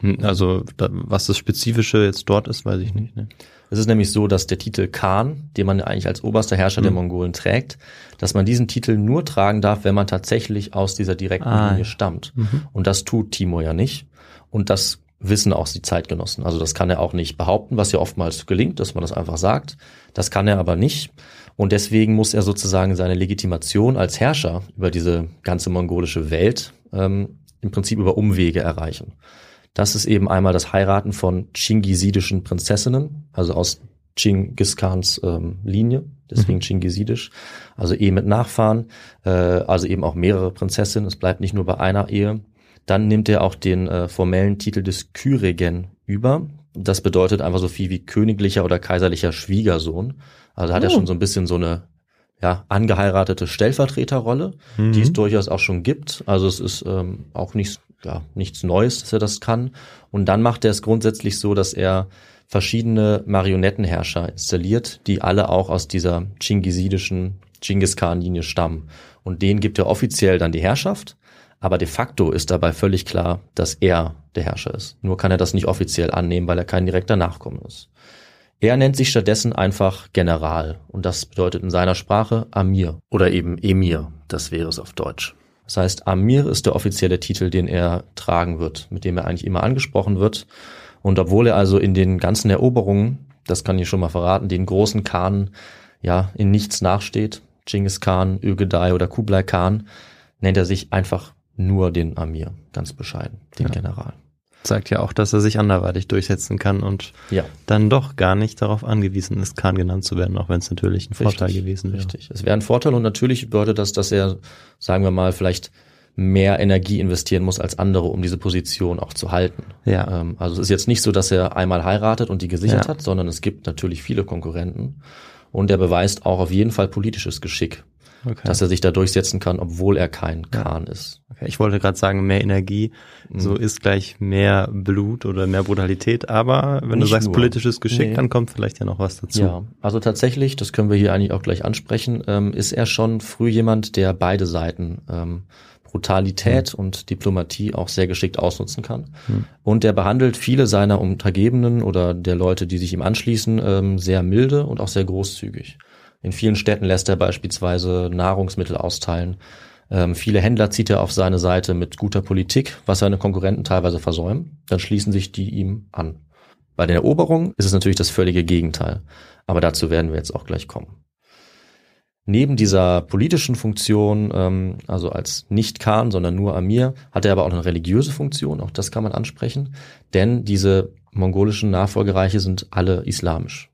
Hm, also was das Spezifische jetzt dort ist, weiß ich nicht. Ne? Es ist nämlich so, dass der Titel Khan, den man eigentlich als oberster Herrscher mhm. der hm. Mongolen trägt, dass man diesen Titel nur tragen darf, wenn man tatsächlich aus dieser direkten ah, Linie stammt. Mhm. Und das tut Timur ja nicht. Und das wissen auch die Zeitgenossen. Also das kann er auch nicht behaupten, was ja oftmals gelingt, dass man das einfach sagt. Das kann er aber nicht. Und deswegen muss er sozusagen seine Legitimation als Herrscher über diese ganze mongolische Welt ähm, im Prinzip über Umwege erreichen. Das ist eben einmal das Heiraten von chingisidischen Prinzessinnen, also aus Chinggis Khans ähm, Linie, deswegen mhm. Chingisidisch, also Ehe mit Nachfahren, äh, also eben auch mehrere Prinzessinnen, es bleibt nicht nur bei einer Ehe. Dann nimmt er auch den äh, formellen Titel des Kyregen über. Das bedeutet einfach so viel wie königlicher oder kaiserlicher Schwiegersohn. Also hat oh. er schon so ein bisschen so eine ja, angeheiratete Stellvertreterrolle, mhm. die es durchaus auch schon gibt. Also es ist ähm, auch nicht ja, nichts Neues, dass er das kann. Und dann macht er es grundsätzlich so, dass er verschiedene Marionettenherrscher installiert, die alle auch aus dieser chingisidischen Genghis Khan-Linie stammen. Und denen gibt er offiziell dann die Herrschaft, aber de facto ist dabei völlig klar, dass er der Herrscher ist. Nur kann er das nicht offiziell annehmen, weil er kein direkter Nachkommen ist. Er nennt sich stattdessen einfach General und das bedeutet in seiner Sprache Amir oder eben Emir, das wäre es auf Deutsch. Das heißt, Amir ist der offizielle Titel, den er tragen wird, mit dem er eigentlich immer angesprochen wird. Und obwohl er also in den ganzen Eroberungen, das kann ich schon mal verraten, den großen Khan ja in nichts nachsteht, Genghis Khan, Ögedei oder Kublai Khan, nennt er sich einfach nur den Amir, ganz bescheiden, den ja. General zeigt ja auch, dass er sich anderweitig durchsetzen kann und ja. dann doch gar nicht darauf angewiesen ist, Khan genannt zu werden, auch wenn es natürlich ein Vorteil richtig, gewesen wäre. Richtig. Es wäre ein Vorteil und natürlich bedeutet das, dass er, sagen wir mal, vielleicht mehr Energie investieren muss als andere, um diese Position auch zu halten. Ja. Ähm, also es ist jetzt nicht so, dass er einmal heiratet und die gesichert ja. hat, sondern es gibt natürlich viele Konkurrenten und er beweist auch auf jeden Fall politisches Geschick. Okay. dass er sich da durchsetzen kann, obwohl er kein Khan ist. Okay, ich wollte gerade sagen, mehr Energie, Mhm. so ist gleich mehr Blut oder mehr Brutalität, aber wenn du Nicht sagst nur. politisches Geschick, Nee. dann kommt vielleicht ja noch was dazu. Ja, also tatsächlich, das können wir hier eigentlich auch gleich ansprechen, ähm, ist er schon früh jemand, der beide Seiten ähm, Brutalität und Diplomatie auch sehr geschickt ausnutzen kann. Und er behandelt viele seiner Untergebenen oder der Leute, die sich ihm anschließen, ähm, sehr milde und auch sehr großzügig. In vielen Städten lässt er beispielsweise Nahrungsmittel austeilen. Ähm, viele Händler zieht er auf seine Seite mit guter Politik, was seine Konkurrenten teilweise versäumen. Dann schließen sich die ihm an. Bei der Eroberung ist es natürlich das völlige Gegenteil. Aber dazu werden wir jetzt auch gleich kommen. Neben dieser politischen Funktion, ähm, also als nicht Khan, sondern nur Amir, hat er aber auch eine religiöse Funktion, auch das kann man ansprechen, denn diese mongolischen Nachfolgereiche sind alle islamisch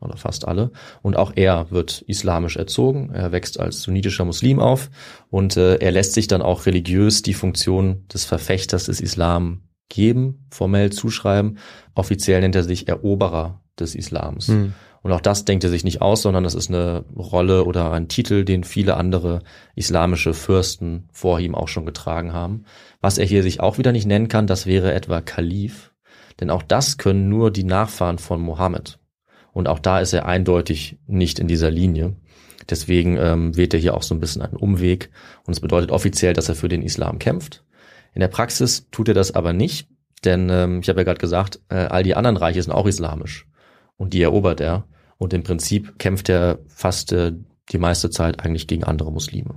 oder fast alle und auch er wird islamisch erzogen, er wächst als sunnitischer Muslim auf und äh, er lässt sich dann auch religiös die Funktion des Verfechters des Islam geben, formell zuschreiben, offiziell nennt er sich Eroberer des Islams. Hm. Und auch das denkt er sich nicht aus, sondern das ist eine Rolle oder ein Titel, den viele andere islamische Fürsten vor ihm auch schon getragen haben. Was er hier sich auch wieder nicht nennen kann, das wäre etwa Kalif. Denn auch das können nur die Nachfahren von Mohammed. Und auch da ist er eindeutig nicht in dieser Linie. Deswegen ähm, wählt er hier auch so ein bisschen einen Umweg. Und es bedeutet offiziell, dass er für den Islam kämpft. In der Praxis tut er das aber nicht, denn ähm, ich habe ja gerade gesagt, äh, all die anderen Reiche sind auch islamisch. Und die erobert er. Und im Prinzip kämpft er fast äh, die meiste Zeit eigentlich gegen andere Muslime.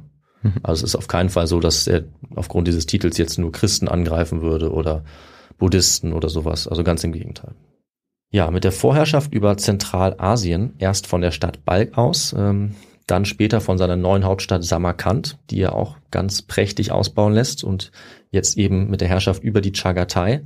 Also es ist auf keinen Fall so, dass er aufgrund dieses Titels jetzt nur Christen angreifen würde oder Buddhisten oder sowas. Also ganz im Gegenteil. Ja, mit der Vorherrschaft über Zentralasien, erst von der Stadt Balk aus, ähm, dann später von seiner neuen Hauptstadt Samarkand, die er auch ganz prächtig ausbauen lässt und jetzt eben mit der Herrschaft über die Chagatai.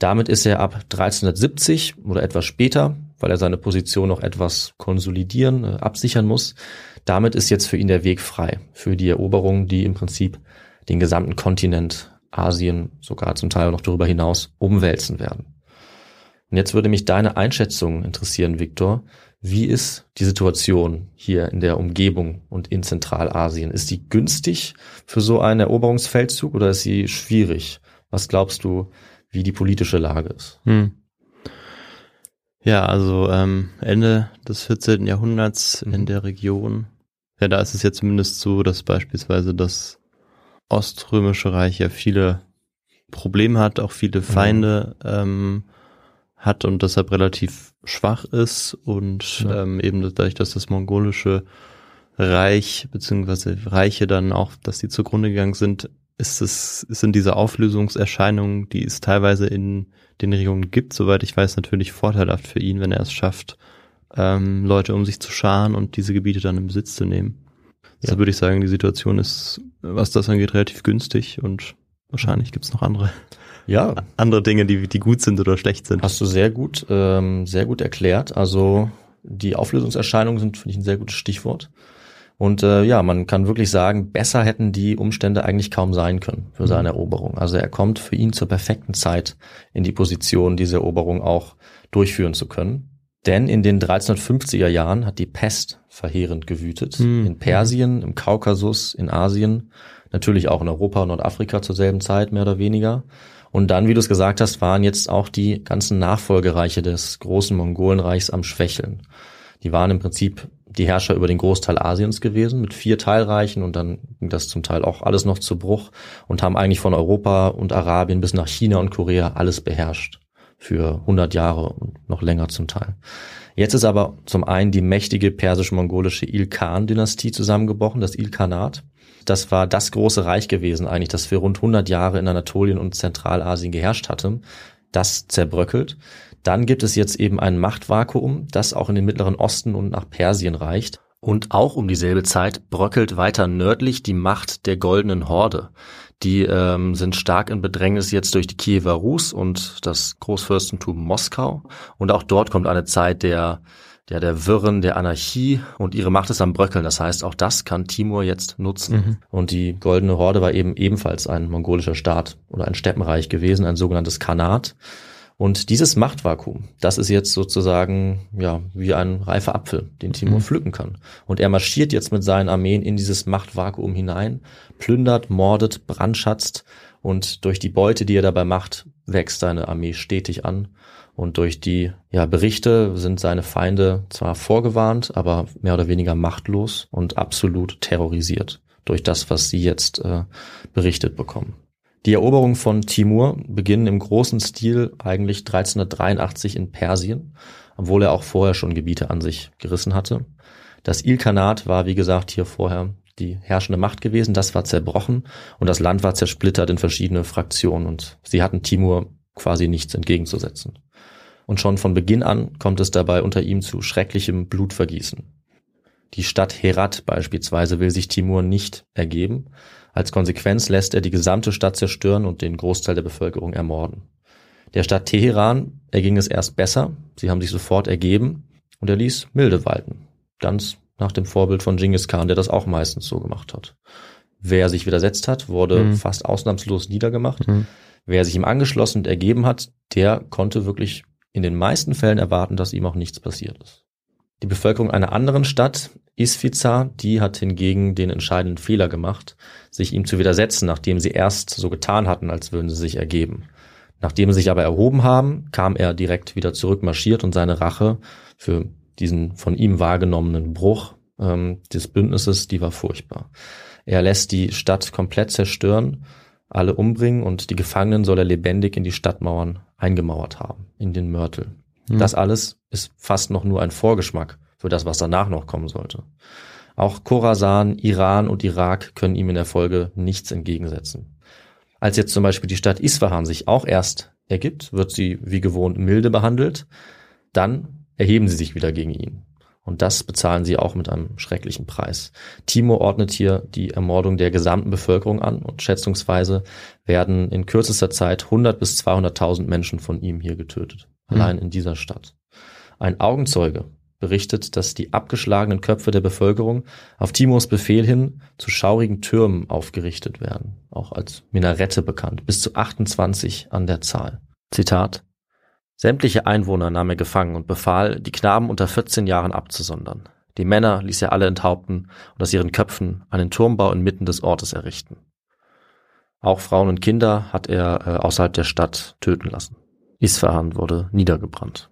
Damit ist er ab 1370 oder etwas später, weil er seine Position noch etwas konsolidieren, äh, absichern muss, damit ist jetzt für ihn der Weg frei für die Eroberung, die im Prinzip den gesamten Kontinent Asien, sogar zum Teil noch darüber hinaus, umwälzen werden. Und jetzt würde mich deine Einschätzung interessieren, Viktor. Wie ist die Situation hier in der Umgebung und in Zentralasien? Ist die günstig für so einen Eroberungsfeldzug oder ist sie schwierig? Was glaubst du, wie die politische Lage ist? Hm. Ja, also ähm, Ende des 14. Jahrhunderts in Mhm. der Region. Ja, da ist es ja zumindest so, dass beispielsweise das Oströmische Reich ja viele Probleme hat, auch viele Feinde ähm, hat und deshalb relativ schwach ist und Ja. ähm, eben dadurch, dass das mongolische Reich beziehungsweise Reiche dann auch, dass die zugrunde gegangen sind, ist es sind diese Auflösungserscheinungen, die es teilweise in den Regionen gibt, soweit ich weiß, natürlich vorteilhaft für ihn, wenn er es schafft, ähm, Leute um sich zu scharen und diese Gebiete dann im Besitz zu nehmen. Deshalb Ja. würde ich sagen, die Situation ist, was das angeht, relativ günstig und wahrscheinlich gibt's noch andere, Ja, andere Dinge, die, die gut sind oder schlecht sind. Hast du sehr gut, ähm, sehr gut erklärt. Also die Auflösungserscheinungen sind, finde ich, ein sehr gutes Stichwort. Und äh, ja, man kann wirklich sagen, besser hätten die Umstände eigentlich kaum sein können für seine Eroberung. Also er kommt für ihn zur perfekten Zeit in die Position, diese Eroberung auch durchführen zu können. Denn in den 1350er Jahren hat die Pest verheerend gewütet. Hm. In Persien, im Kaukasus, in Asien, natürlich auch in Europa und Nordafrika zur selben Zeit, mehr oder weniger. Und dann, wie du es gesagt hast, waren jetzt auch die ganzen Nachfolgereiche des großen Mongolenreichs am Schwächeln. Die waren im Prinzip die Herrscher über den Großteil Asiens gewesen, mit vier Teilreichen und dann ging das zum Teil auch alles noch zu Bruch und haben eigentlich von Europa und Arabien bis nach China und Korea alles beherrscht. Für 100 Jahre und noch länger zum Teil. Jetzt ist aber zum einen die mächtige persisch-mongolische Il-Khan-Dynastie zusammengebrochen, das Il-Khanat. Das war das große Reich gewesen eigentlich, das für rund 100 Jahre in Anatolien und Zentralasien geherrscht hatte. Das zerbröckelt. Dann gibt es jetzt eben ein Machtvakuum, das auch in den Mittleren Osten und nach Persien reicht. Und auch um dieselbe Zeit bröckelt weiter nördlich die Macht der Goldenen Horde. Die ähm, sind stark in Bedrängnis jetzt durch die Kiewer Rus und das Großfürstentum Moskau. Und auch dort kommt eine Zeit der, der, der Wirren, der Anarchie und ihre Macht ist am Bröckeln. Das heißt, auch das kann Timur jetzt nutzen. Und die Goldene Horde war eben ebenfalls ein mongolischer Staat oder ein Steppenreich gewesen, ein sogenanntes Khanat. Und dieses Machtvakuum, das ist jetzt sozusagen ja wie ein reifer Apfel, den Timur Mhm. pflücken kann. Und er marschiert jetzt mit seinen Armeen in dieses Machtvakuum hinein, plündert, mordet, brandschatzt und durch die Beute, die er dabei macht, wächst seine Armee stetig an. Und durch die ja, Berichte sind seine Feinde zwar vorgewarnt, aber mehr oder weniger machtlos und absolut terrorisiert durch das, was sie jetzt äh, berichtet bekommen. Die Eroberungen von Timur beginnen im großen Stil eigentlich 1383 in Persien, obwohl er auch vorher schon Gebiete an sich gerissen hatte. Das Ilkhanat war, wie gesagt, hier vorher die herrschende Macht gewesen. Das war zerbrochen und das Land war zersplittert in verschiedene Fraktionen und sie hatten Timur quasi nichts entgegenzusetzen. Und schon von Beginn an kommt es dabei unter ihm zu schrecklichem Blutvergießen. Die Stadt Herat beispielsweise will sich Timur nicht ergeben. Als Konsequenz lässt er die gesamte Stadt zerstören und den Großteil der Bevölkerung ermorden. Der Stadt Teheran erging es erst besser. Sie haben sich sofort ergeben und er ließ Milde walten. Ganz nach dem Vorbild von Genghis Khan, der das auch meistens so gemacht hat. Wer sich widersetzt hat, wurde Mhm. fast ausnahmslos niedergemacht. Mhm. Wer sich ihm angeschlossen und ergeben hat, der konnte wirklich in den meisten Fällen erwarten, dass ihm auch nichts passiert ist. Die Bevölkerung einer anderen Stadt, Isfiza, die hat hingegen den entscheidenden Fehler gemacht, sich ihm zu widersetzen, nachdem sie erst so getan hatten, als würden sie sich ergeben. Nachdem sie sich aber erhoben haben, kam er direkt wieder zurückmarschiert und seine Rache für diesen von ihm wahrgenommenen Bruch ähm, des Bündnisses, die war furchtbar. Er lässt die Stadt komplett zerstören, alle umbringen und die Gefangenen soll er lebendig in die Stadtmauern eingemauert haben, in den Mörtel. Mhm. Das alles ist fast noch nur ein Vorgeschmack für das, was danach noch kommen sollte. Auch Khorasan, Iran und Irak können ihm in der Folge nichts entgegensetzen. Als jetzt zum Beispiel die Stadt Isfahan sich auch erst ergibt, wird sie wie gewohnt milde behandelt, dann erheben sie sich wieder gegen ihn. Und das bezahlen sie auch mit einem schrecklichen Preis. Timur ordnet hier die Ermordung der gesamten Bevölkerung an und schätzungsweise werden in kürzester Zeit 100 bis 200.000 Menschen von ihm hier getötet. Allein in dieser Stadt. Ein Augenzeuge berichtet, dass die abgeschlagenen Köpfe der Bevölkerung auf Timurs Befehl hin zu schaurigen Türmen aufgerichtet werden, auch als Minarette bekannt, bis zu 28 an der Zahl. Zitat Sämtliche Einwohner nahm er gefangen und befahl, die Knaben unter 14 Jahren abzusondern. Die Männer ließ er alle enthaupten und aus ihren Köpfen einen Turmbau inmitten des Ortes errichten. Auch Frauen und Kinder hat er äh, außerhalb der Stadt töten lassen. Isfahan wurde niedergebrannt.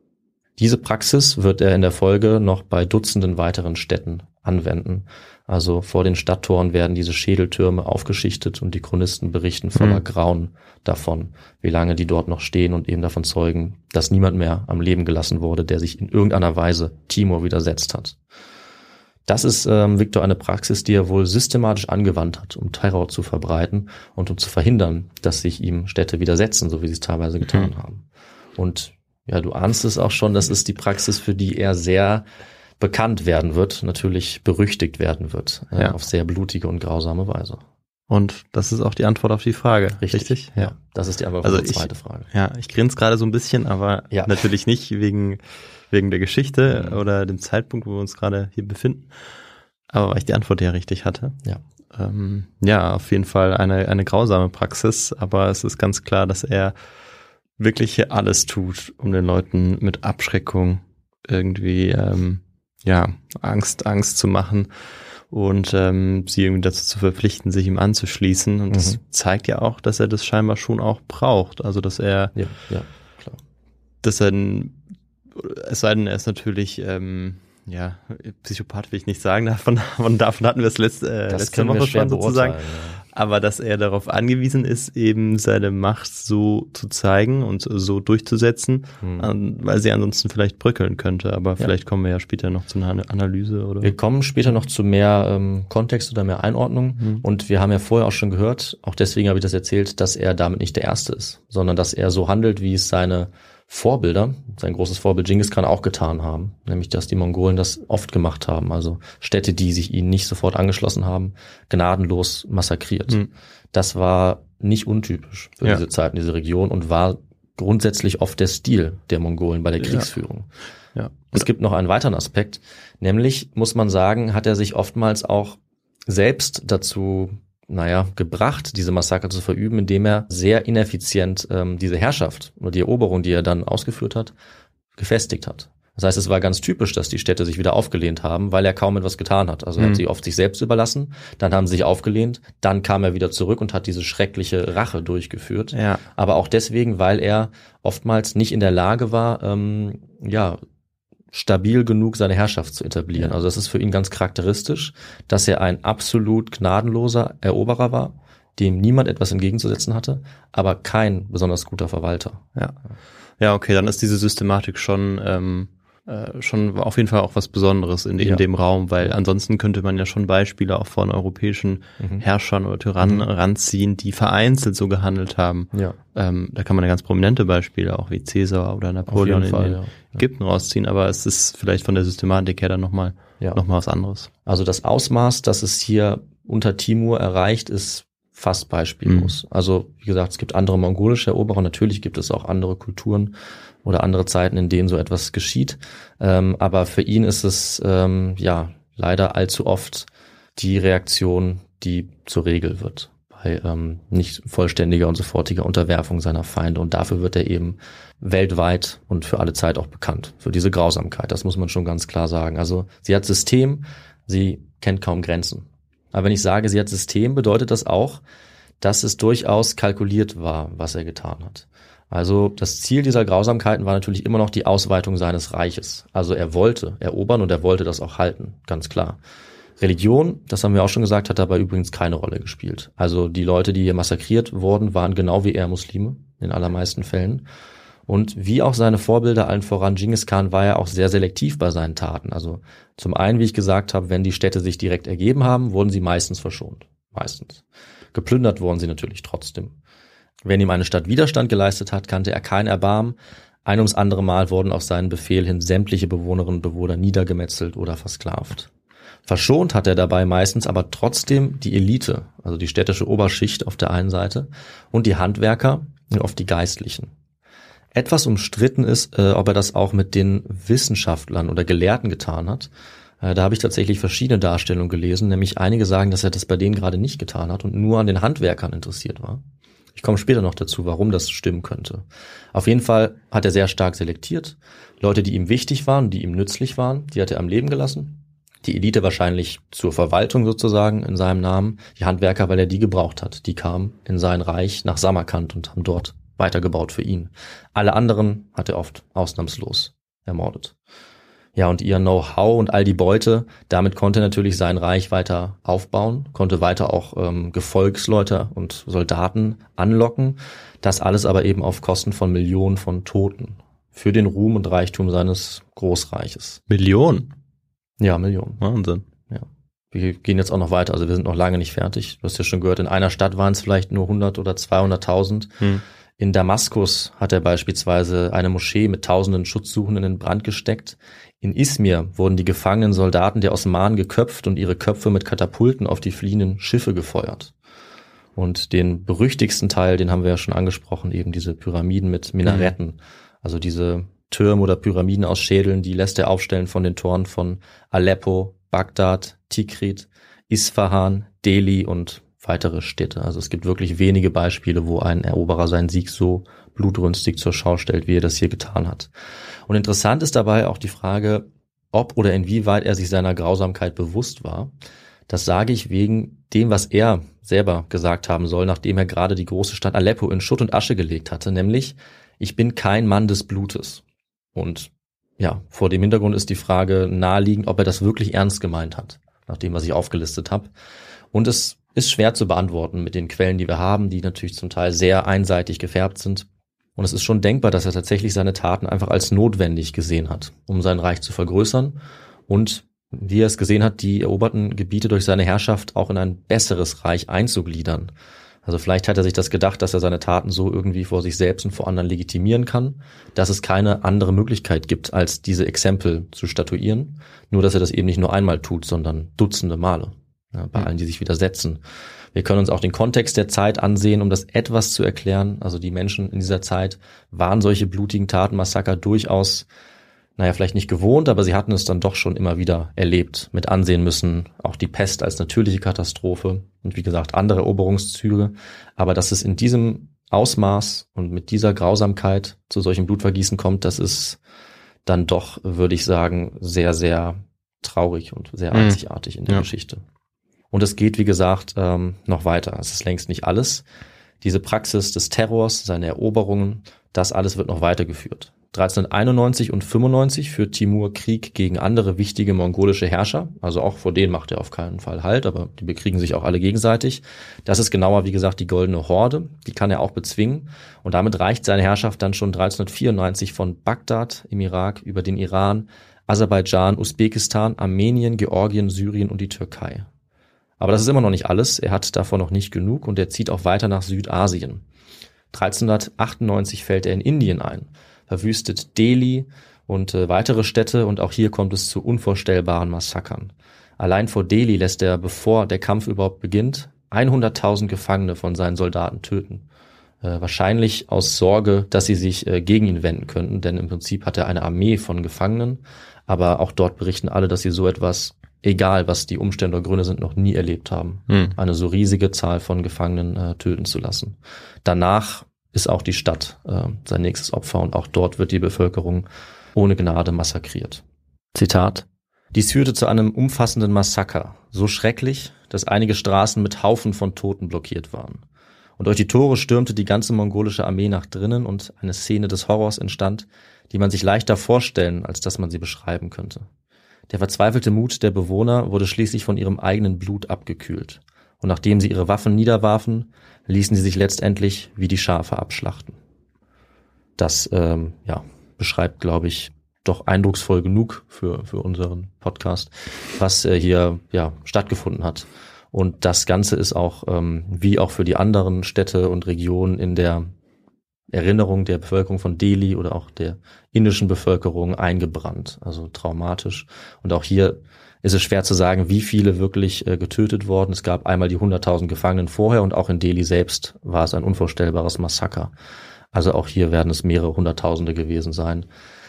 Diese Praxis wird er in der Folge noch bei Dutzenden weiteren Städten anwenden. Also vor den Stadttoren werden diese Schädeltürme aufgeschichtet und die Chronisten berichten voller Mhm. Grauen davon, wie lange die dort noch stehen und eben davon zeugen, dass niemand mehr am Leben gelassen wurde, der sich in irgendeiner Weise Timur widersetzt hat. Das ist, ähm, Victor, eine Praxis, die er wohl systematisch angewandt hat, um Terror zu verbreiten und um zu verhindern, dass sich ihm Städte widersetzen, so wie sie es teilweise getan haben. Und ja, du ahnst es auch schon, das ist die Praxis, für die er sehr bekannt werden wird, natürlich berüchtigt werden wird, äh, Ja. auf sehr blutige und grausame Weise. Und das ist auch die Antwort auf die Frage. Richtig? Ja. Das ist die Antwort Also auf die ich- zweite Frage. Ja, ich grinse gerade so ein bisschen, aber Ja. natürlich nicht wegen, wegen der Geschichte Mhm. oder dem Zeitpunkt, wo wir uns gerade hier befinden. Aber weil ich die Antwort ja richtig hatte. Ja. Ähm, ja, auf jeden Fall eine, eine grausame Praxis, aber es ist ganz klar, dass er wirklich hier alles tut, um den Leuten mit Abschreckung irgendwie ähm, ja Angst Angst zu machen und ähm, sie irgendwie dazu zu verpflichten, sich ihm anzuschließen. Und das Mhm. zeigt ja auch, dass er das scheinbar schon auch braucht. Also dass er, Ja, ja, klar. dass er, es sei denn, er ist natürlich ähm, ja, Psychopath will ich nicht sagen, davon, <laughs> davon, hatten wir es letzte, äh, Das letzte können wir Woche schon sozusagen. Ja. Aber dass er darauf angewiesen ist, eben seine Macht so zu zeigen und so durchzusetzen, Hm. an- weil sie ansonsten vielleicht bröckeln könnte. Aber vielleicht kommen wir ja später noch zu einer Ana- Analyse oder. Wir kommen später noch zu mehr ähm, Kontext oder mehr Einordnung. Mhm. Und wir haben ja vorher auch schon gehört, auch deswegen habe ich das erzählt, dass er damit nicht der Erste ist, sondern dass er so handelt, wie es seine Vorbilder, sein großes Vorbild Genghis Khan auch getan haben. Nämlich, dass die Mongolen das oft gemacht haben. Also Städte, die sich ihnen nicht sofort angeschlossen haben, gnadenlos massakriert. Mhm. Das war nicht untypisch für Ja. diese Zeit in dieser Region und war grundsätzlich oft der Stil der Mongolen bei der Ja. Kriegsführung. ja. Es gibt noch einen weiteren Aspekt, nämlich muss man sagen, hat er sich oftmals auch selbst dazu naja, gebracht, diese Massaker zu verüben, indem er sehr ineffizient ähm, diese Herrschaft oder die Eroberung, die er dann ausgeführt hat, gefestigt hat. Das heißt, es war ganz typisch, dass die Städte sich wieder aufgelehnt haben, weil er kaum etwas getan hat. Also er Mhm. hat sie oft sich selbst überlassen, dann haben sie sich aufgelehnt, dann kam er wieder zurück und hat diese schreckliche Rache durchgeführt. Ja. Aber auch deswegen, weil er oftmals nicht in der Lage war, ähm, ja, stabil genug seine Herrschaft zu etablieren. Also das ist für ihn ganz charakteristisch, dass er ein absolut gnadenloser Eroberer war, dem niemand etwas entgegenzusetzen hatte, aber kein besonders guter Verwalter. Ja. Ja, okay, dann ist diese Systematik schon, ähm, äh, schon auf jeden Fall auch was Besonderes in, in Ja. dem Raum, weil ansonsten könnte man ja schon Beispiele auch von europäischen Mhm. Herrschern oder Tyrannen ranziehen, die vereinzelt so gehandelt haben. Ja. Ähm, da kann man ja ganz prominente Beispiele, auch wie Caesar oder Napoleon in, Fall, in ja. Ägypten rausziehen, aber es ist vielleicht von der Systematik her dann nochmal Ja. noch mal was anderes. Also das Ausmaß, das es hier unter Timur erreicht, ist fast beispiellos. Mhm. Also wie gesagt, es gibt andere mongolische Eroberer, natürlich gibt es auch andere Kulturen oder andere Zeiten, in denen so etwas geschieht. Ähm, aber für ihn ist es ähm, ja leider allzu oft die Reaktion, die zur Regel wird bei ähm, nicht vollständiger und sofortiger Unterwerfung seiner Feinde. Und dafür wird er eben weltweit und für alle Zeit auch bekannt, für diese Grausamkeit. Das muss man schon ganz klar sagen. Also sie hat System, sie kennt kaum Grenzen. Aber wenn ich sage, sie hat System, bedeutet das auch, dass es durchaus kalkuliert war, was er getan hat. Also das Ziel dieser Grausamkeiten war natürlich immer noch die Ausweitung seines Reiches. Also er wollte erobern und er wollte das auch halten, ganz klar. Religion, das haben wir auch schon gesagt, hat dabei übrigens keine Rolle gespielt. Also die Leute, die hier massakriert wurden, waren genau wie er Muslime, in allermeisten Fällen. Und wie auch seine Vorbilder, allen voran Genghis Khan, war er auch sehr selektiv bei seinen Taten. Also zum einen, wie ich gesagt habe, wenn die Städte sich direkt ergeben haben, wurden sie meistens verschont. Meistens. Geplündert wurden sie natürlich trotzdem. Wenn ihm eine Stadt Widerstand geleistet hat, kannte er kein Erbarmen. Ein ums andere Mal wurden auf seinen Befehl hin sämtliche Bewohnerinnen und Bewohner niedergemetzelt oder versklavt. Verschont hat er dabei meistens aber trotzdem die Elite, also die städtische Oberschicht auf der einen Seite und die Handwerker und oft die Geistlichen. Etwas umstritten ist, äh, ob er das auch mit den Wissenschaftlern oder Gelehrten getan hat. Äh, da habe ich tatsächlich verschiedene Darstellungen gelesen, nämlich einige sagen, dass er das bei denen gerade nicht getan hat und nur an den Handwerkern interessiert war. Ich komme später noch dazu, warum das stimmen könnte. Auf jeden Fall hat er sehr stark selektiert. Leute, die ihm wichtig waren, die ihm nützlich waren, die hat er am Leben gelassen. Die Elite wahrscheinlich zur Verwaltung sozusagen in seinem Namen. Die Handwerker, weil er die gebraucht hat. Die kamen in sein Reich nach Samarkand und haben dort weitergebaut für ihn. Alle anderen hat er oft ausnahmslos ermordet. Ja, und ihr Know-how und all die Beute, damit konnte er natürlich sein Reich weiter aufbauen, konnte weiter auch ähm, Gefolgsleute und Soldaten anlocken. Das alles aber eben auf Kosten von Millionen von Toten. Für den Ruhm und Reichtum seines Großreiches. Millionen. Ja, Millionen. Wahnsinn. Wir gehen jetzt auch noch weiter, also wir sind noch lange nicht fertig. Du hast ja schon gehört, in einer Stadt waren es vielleicht nur 100 oder 200.000. Hm. In Damaskus hat er beispielsweise eine Moschee mit tausenden Schutzsuchenden in Brand gesteckt. In Izmir wurden die gefangenen Soldaten der Osmanen geköpft und ihre Köpfe mit Katapulten auf die fliehenden Schiffe gefeuert. Und den berüchtigsten Teil, den haben wir ja schon angesprochen, eben diese Pyramiden mit Minaretten. Also diese Türme oder Pyramiden aus Schädeln, die lässt er aufstellen von den Toren von Aleppo, Bagdad, Tikrit, Isfahan, Delhi und weitere Städte. Also es gibt wirklich wenige Beispiele, wo ein Eroberer seinen Sieg so blutrünstig zur Schau stellt, wie er das hier getan hat. Und interessant ist dabei auch die Frage, ob oder inwieweit er sich seiner Grausamkeit bewusst war. Das sage ich wegen dem, was er selber gesagt haben soll, nachdem er gerade die große Stadt Aleppo in Schutt und Asche gelegt hatte, nämlich, ich bin kein Mann des Blutes. Und ja, vor dem Hintergrund ist die Frage naheliegend, ob er das wirklich ernst gemeint hat, nach dem, was ich aufgelistet habe. Und es ist schwer zu beantworten mit den Quellen, die wir haben, die natürlich zum Teil sehr einseitig gefärbt sind. Und es ist schon denkbar, dass er tatsächlich seine Taten einfach als notwendig gesehen hat, um sein Reich zu vergrößern und wie er es gesehen hat, die eroberten Gebiete durch seine Herrschaft auch in ein besseres Reich einzugliedern. Also vielleicht hat er sich das gedacht, dass er seine Taten so irgendwie vor sich selbst und vor anderen legitimieren kann, dass es keine andere Möglichkeit gibt, als diese Exempel zu statuieren. Nur, dass er das eben nicht nur einmal tut, sondern Dutzende Male. Ja, bei allen, die sich widersetzen. Wir können uns auch den Kontext der Zeit ansehen, um das etwas zu erklären. Also die Menschen in dieser Zeit waren solche blutigen Taten, Massaker durchaus naja, vielleicht nicht gewohnt, aber sie hatten es dann doch schon immer wieder erlebt, mit ansehen müssen. Auch die Pest als natürliche Katastrophe und wie gesagt andere Eroberungszüge. Aber dass es in diesem Ausmaß und mit dieser Grausamkeit zu solchen Blutvergießen kommt, das ist dann doch, würde ich sagen, sehr, sehr traurig und sehr Mhm. einzigartig in der Ja. Geschichte. Und es geht, wie gesagt, ähm, noch weiter. Es ist längst nicht alles. Diese Praxis des Terrors, seine Eroberungen, das alles wird noch weitergeführt. 1391 und 95 führt Timur Krieg gegen andere wichtige mongolische Herrscher. Also auch vor denen macht er auf keinen Fall Halt, aber die bekriegen sich auch alle gegenseitig. Das ist genauer, wie gesagt, die Goldene Horde. Die kann er auch bezwingen. Und damit reicht seine Herrschaft dann schon 1394 von Bagdad im Irak über den Iran, Aserbaidschan, Usbekistan, Armenien, Georgien, Syrien und die Türkei. Aber das ist immer noch nicht alles. Er hat davon noch nicht genug und er zieht auch weiter nach Südasien. 1398 fällt er in Indien ein, verwüstet Delhi und äh, weitere Städte und auch hier kommt es zu unvorstellbaren Massakern. Allein vor Delhi lässt er, bevor der Kampf überhaupt beginnt, 100.000 Gefangene von seinen Soldaten töten. Äh, wahrscheinlich aus Sorge, dass sie sich äh, gegen ihn wenden könnten, denn im Prinzip hat er eine Armee von Gefangenen, aber auch dort berichten alle, dass sie so etwas, egal was die Umstände oder Gründe sind, noch nie erlebt haben Hm. eine so riesige Zahl von Gefangenen äh, töten zu lassen. Danach ist auch die Stadt äh, sein nächstes Opfer und auch dort wird die Bevölkerung ohne Gnade massakriert. Zitat. Dies führte zu einem umfassenden Massaker, so schrecklich, dass einige Straßen mit Haufen von Toten blockiert waren. Und durch die Tore stürmte die ganze mongolische Armee nach drinnen und eine Szene des Horrors entstand, die man sich leichter vorstellen, als dass man sie beschreiben könnte. Der verzweifelte Mut der Bewohner wurde schließlich von ihrem eigenen Blut abgekühlt. Und nachdem sie ihre Waffen niederwarfen, ließen sie sich letztendlich wie die Schafe abschlachten. Das ähm, ja, beschreibt, glaube ich, doch eindrucksvoll genug für, für unseren Podcast, was äh, hier ja, stattgefunden hat. Und das Ganze ist auch, ähm, wie auch für die anderen Städte und Regionen in der Erinnerung der Bevölkerung von Delhi oder auch der indischen Bevölkerung eingebrannt, also traumatisch. Und auch hier ist es schwer zu sagen, wie viele wirklich äh, getötet wurden. Es gab einmal die 100.000 Gefangenen vorher und auch in Delhi selbst war es ein unvorstellbares Massaker. Also auch hier werden es mehrere Hunderttausende gewesen sein.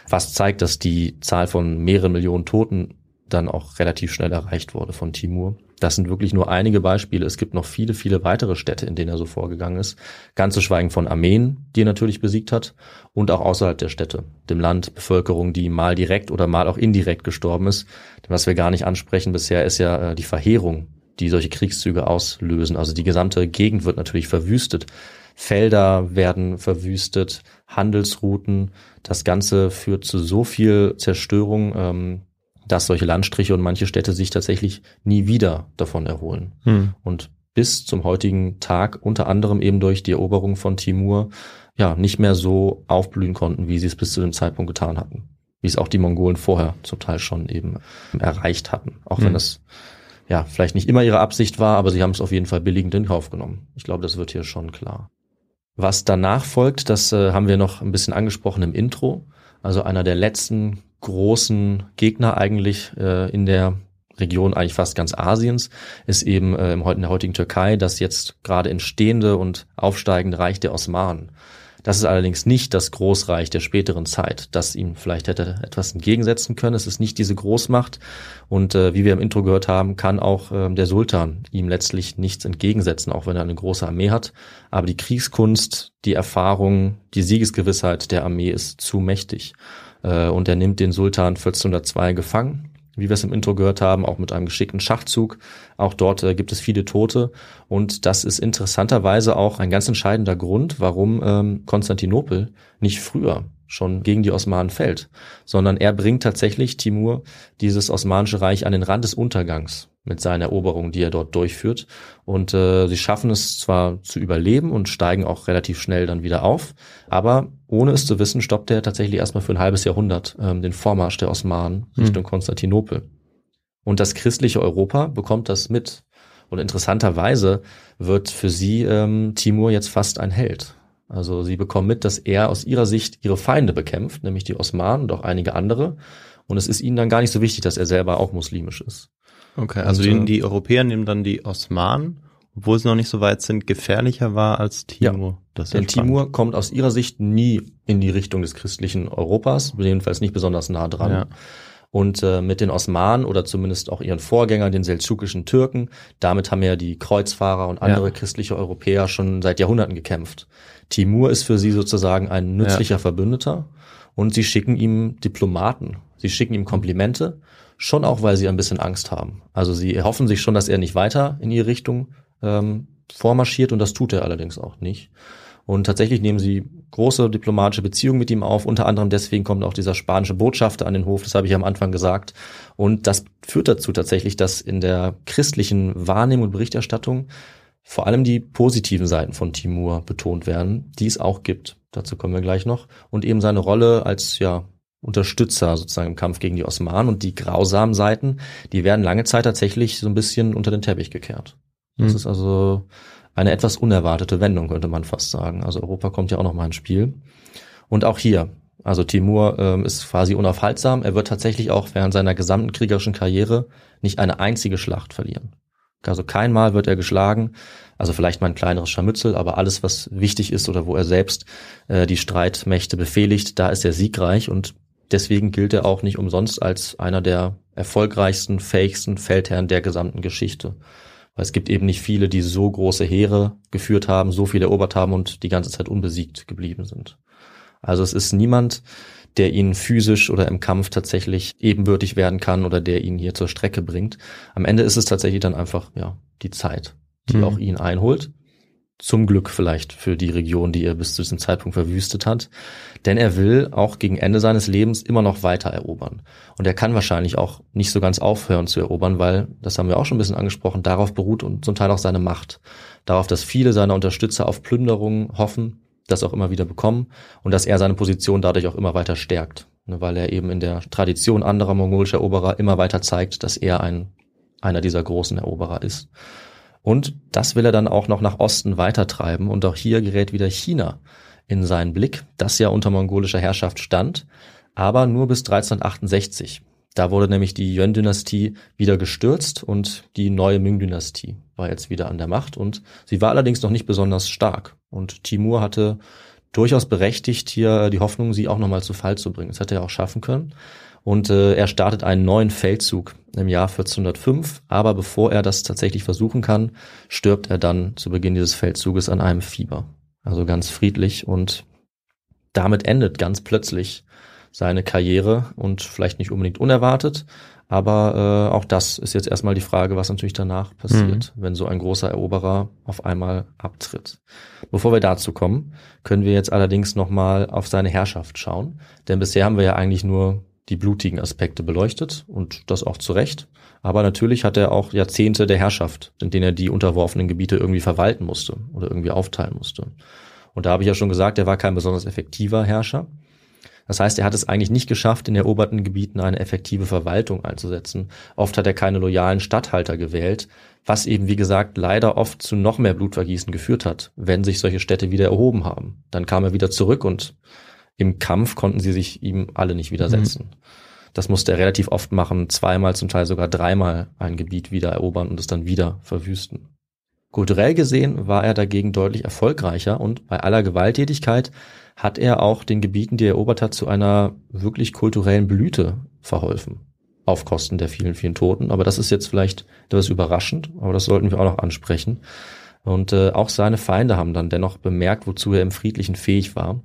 Was zeigt, dass die Zahl von mehreren Millionen Toten dann auch relativ schnell erreicht wurde von Timur. Das sind wirklich nur einige Beispiele. Es gibt noch viele, viele weitere Städte, in denen er so vorgegangen ist. Ganz zu schweigen von Armeen, die er natürlich besiegt hat, und auch außerhalb der Städte, dem Land, Bevölkerung, die mal direkt oder mal auch indirekt gestorben ist. Denn was wir gar nicht ansprechen bisher, ist ja äh, die Verheerung, die solche Kriegszüge auslösen. Also die gesamte Gegend wird natürlich verwüstet. Felder werden verwüstet, Handelsrouten. Das Ganze führt zu so viel Zerstörung, ähm, dass solche Landstriche und manche Städte sich tatsächlich nie wieder davon erholen. Hm. Und bis zum heutigen Tag, unter anderem eben durch die Eroberung von Timur, ja, nicht mehr so aufblühen konnten, wie sie es bis zu dem Zeitpunkt getan hatten. Wie es auch die Mongolen vorher zum Teil schon eben erreicht hatten. Auch wenn Mhm. es ja vielleicht nicht immer ihre Absicht war, aber sie haben es auf jeden Fall billigend in Kauf genommen. Ich glaube, das wird hier schon klar. Was danach folgt, das äh, haben wir noch ein bisschen angesprochen im Intro. Also einer der letzten großen Gegner eigentlich äh, in der Region eigentlich fast ganz Asiens ist eben äh, im, in der heutigen Türkei das jetzt gerade entstehende und aufsteigende Reich der Osmanen. Das ist allerdings nicht das Großreich der späteren Zeit, das ihm vielleicht hätte etwas entgegensetzen können. Es ist nicht diese Großmacht und äh, wie wir im Intro gehört haben, kann auch ähm, der Sultan ihm letztlich nichts entgegensetzen, auch wenn er eine große Armee hat. Aber die Kriegskunst, die Erfahrung, die Siegesgewissheit der Armee ist zu mächtig. Äh, und er nimmt den Sultan 1402 gefangen wie wir es im Intro gehört haben, auch mit einem geschickten Schachzug. Auch dort äh, gibt es viele Tote. Und das ist interessanterweise auch ein ganz entscheidender Grund, warum ähm, Konstantinopel nicht früher schon gegen die Osmanen fällt, sondern er bringt tatsächlich Timur dieses Osmanische Reich an den Rand des Untergangs mit seinen Eroberungen, die er dort durchführt. Und äh, sie schaffen es zwar zu überleben und steigen auch relativ schnell dann wieder auf, aber ohne es zu wissen, stoppt er tatsächlich erstmal für ein halbes Jahrhundert ähm, den Vormarsch der Osmanen Richtung Konstantinopel. Und das christliche Europa bekommt das mit. Und interessanterweise wird für sie ähm, Timur jetzt fast ein Held. Also sie bekommen mit, dass er aus ihrer Sicht ihre Feinde bekämpft, nämlich die Osmanen und auch einige andere. Und es ist ihnen dann gar nicht so wichtig, dass er selber auch muslimisch ist. Okay, also Und, die, äh, die Europäer nehmen dann die Osmanen obwohl sie noch nicht so weit sind, gefährlicher war als Timur. Das ja Denn spannend. Timur kommt aus ihrer Sicht nie in die Richtung des christlichen Europas, jedenfalls nicht besonders nah dran. Ja. Und äh, mit den Osmanen oder zumindest auch ihren Vorgängern, den seldschukischen Türken, damit haben ja die Kreuzfahrer und andere Ja. christliche Europäer schon seit Jahrhunderten gekämpft. Timur ist für sie sozusagen ein nützlicher Verbündeter und sie schicken ihm Diplomaten, sie schicken ihm Komplimente, schon auch, weil sie ein bisschen Angst haben. Also sie erhoffen sich schon, dass er nicht weiter in ihre Richtung ähm, vormarschiert und das tut er allerdings auch nicht. Und tatsächlich nehmen sie große diplomatische Beziehungen mit ihm auf. Unter anderem deswegen kommt auch dieser spanische Botschafter an den Hof. Das habe ich am Anfang gesagt. Und das führt dazu tatsächlich, dass in der christlichen Wahrnehmung und Berichterstattung vor allem die positiven Seiten von Timur betont werden, die es auch gibt. Dazu kommen wir gleich noch. Und eben seine Rolle als, ja, Unterstützer sozusagen im Kampf gegen die Osmanen und die grausamen Seiten, die werden lange Zeit tatsächlich so ein bisschen unter den Teppich gekehrt. Das Mhm. ist also eine etwas unerwartete Wendung, könnte man fast sagen. Also Europa kommt ja auch noch mal ins Spiel. Und auch hier, also Timur ähm, ist quasi unaufhaltsam. Er wird tatsächlich auch während seiner gesamten kriegerischen Karriere nicht eine einzige Schlacht verlieren. Also kein Mal wird er geschlagen, also vielleicht mal ein kleineres Scharmützel, aber alles, was wichtig ist oder wo er selbst äh, die Streitmächte befehligt, da ist er siegreich und deswegen gilt er auch nicht umsonst als einer der erfolgreichsten, fähigsten Feldherren der gesamten Geschichte. Weil es gibt eben nicht viele, die so große Heere geführt haben, so viel erobert haben und die ganze Zeit unbesiegt geblieben sind. Also es ist niemand, der ihnen physisch oder im Kampf tatsächlich ebenbürtig werden kann oder der ihn hier zur Strecke bringt. Am Ende ist es tatsächlich dann einfach, ja, die Zeit, die Mhm. auch ihn einholt. Zum Glück vielleicht für die Region, die er bis zu diesem Zeitpunkt verwüstet hat. Denn er will auch gegen Ende seines Lebens immer noch weiter erobern. Und er kann wahrscheinlich auch nicht so ganz aufhören zu erobern, weil, das haben wir auch schon ein bisschen angesprochen, darauf beruht und zum Teil auch seine Macht. Darauf, dass viele seiner Unterstützer auf Plünderungen hoffen, das auch immer wieder bekommen und dass er seine Position dadurch auch immer weiter stärkt. Ne, Weil er eben in der Tradition anderer mongolischer Eroberer immer weiter zeigt, dass er ein, einer dieser großen Eroberer ist. Und das will er dann auch noch nach Osten weitertreiben. Und auch hier gerät wieder China in seinen Blick, das ja unter mongolischer Herrschaft stand, aber nur bis 1368. Da wurde nämlich die Yuan-Dynastie wieder gestürzt und die neue Ming-Dynastie war jetzt wieder an der Macht und sie war allerdings noch nicht besonders stark. Und Timur hatte durchaus berechtigt, hier die Hoffnung, sie auch nochmal zu Fall zu bringen. Das hätte er auch schaffen können. Und äh, er startet einen neuen Feldzug im Jahr 1405. Aber bevor er das tatsächlich versuchen kann, stirbt er dann zu Beginn dieses Feldzuges an einem Fieber. Also ganz friedlich und damit endet ganz plötzlich seine Karriere und vielleicht nicht unbedingt unerwartet, aber äh, auch das ist jetzt erstmal die Frage, was natürlich danach passiert, wenn so ein großer Eroberer auf einmal abtritt. Bevor wir dazu kommen, können wir jetzt allerdings nochmal auf seine Herrschaft schauen, denn bisher haben wir ja eigentlich nur die blutigen Aspekte beleuchtet und das auch zu Recht. Aber natürlich hat er auch Jahrzehnte der Herrschaft, in denen er die unterworfenen Gebiete irgendwie verwalten musste oder irgendwie aufteilen musste. Und da habe ich ja schon gesagt, er war kein besonders effektiver Herrscher. Das heißt, er hat es eigentlich nicht geschafft, in eroberten Gebieten eine effektive Verwaltung einzusetzen. Oft hat er keine loyalen Statthalter gewählt, was eben, wie gesagt, leider oft zu noch mehr Blutvergießen geführt hat, wenn sich solche Städte wieder erhoben haben. Dann kam er wieder zurück und im Kampf konnten sie sich ihm alle nicht widersetzen. Das musste er relativ oft machen, zweimal, zum Teil sogar dreimal ein Gebiet wieder erobern und es dann wieder verwüsten. Kulturell gesehen war er dagegen deutlich erfolgreicher und bei aller Gewalttätigkeit hat er auch den Gebieten, die er erobert hat, zu einer wirklich kulturellen Blüte verholfen. Auf Kosten der vielen, vielen Toten. Aber das ist jetzt vielleicht etwas überraschend, aber das sollten wir auch noch ansprechen. Und äh, auch seine Feinde haben dann dennoch bemerkt, wozu er im Friedlichen fähig war.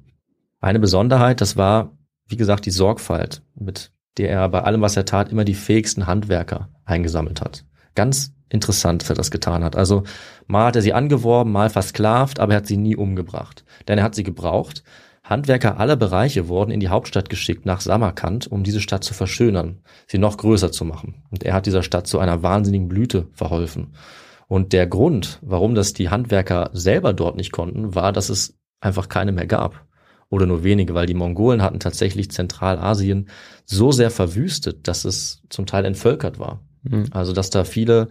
Eine Besonderheit, das war, wie gesagt, die Sorgfalt, mit der er bei allem, was er tat, immer die fähigsten Handwerker eingesammelt hat. Ganz interessant, dass er das getan hat. Also mal hat er sie angeworben, mal versklavt, aber er hat sie nie umgebracht. Denn er hat sie gebraucht. Handwerker aller Bereiche wurden in die Hauptstadt geschickt, nach Samarkand, um diese Stadt zu verschönern, sie noch größer zu machen. Und er hat dieser Stadt zu einer wahnsinnigen Blüte verholfen. Und der Grund, warum das die Handwerker selber dort nicht konnten, war, dass es einfach keine mehr gab. Oder nur wenige, weil die Mongolen hatten tatsächlich Zentralasien so sehr verwüstet, dass es zum Teil entvölkert war. Mhm. Also, dass da viele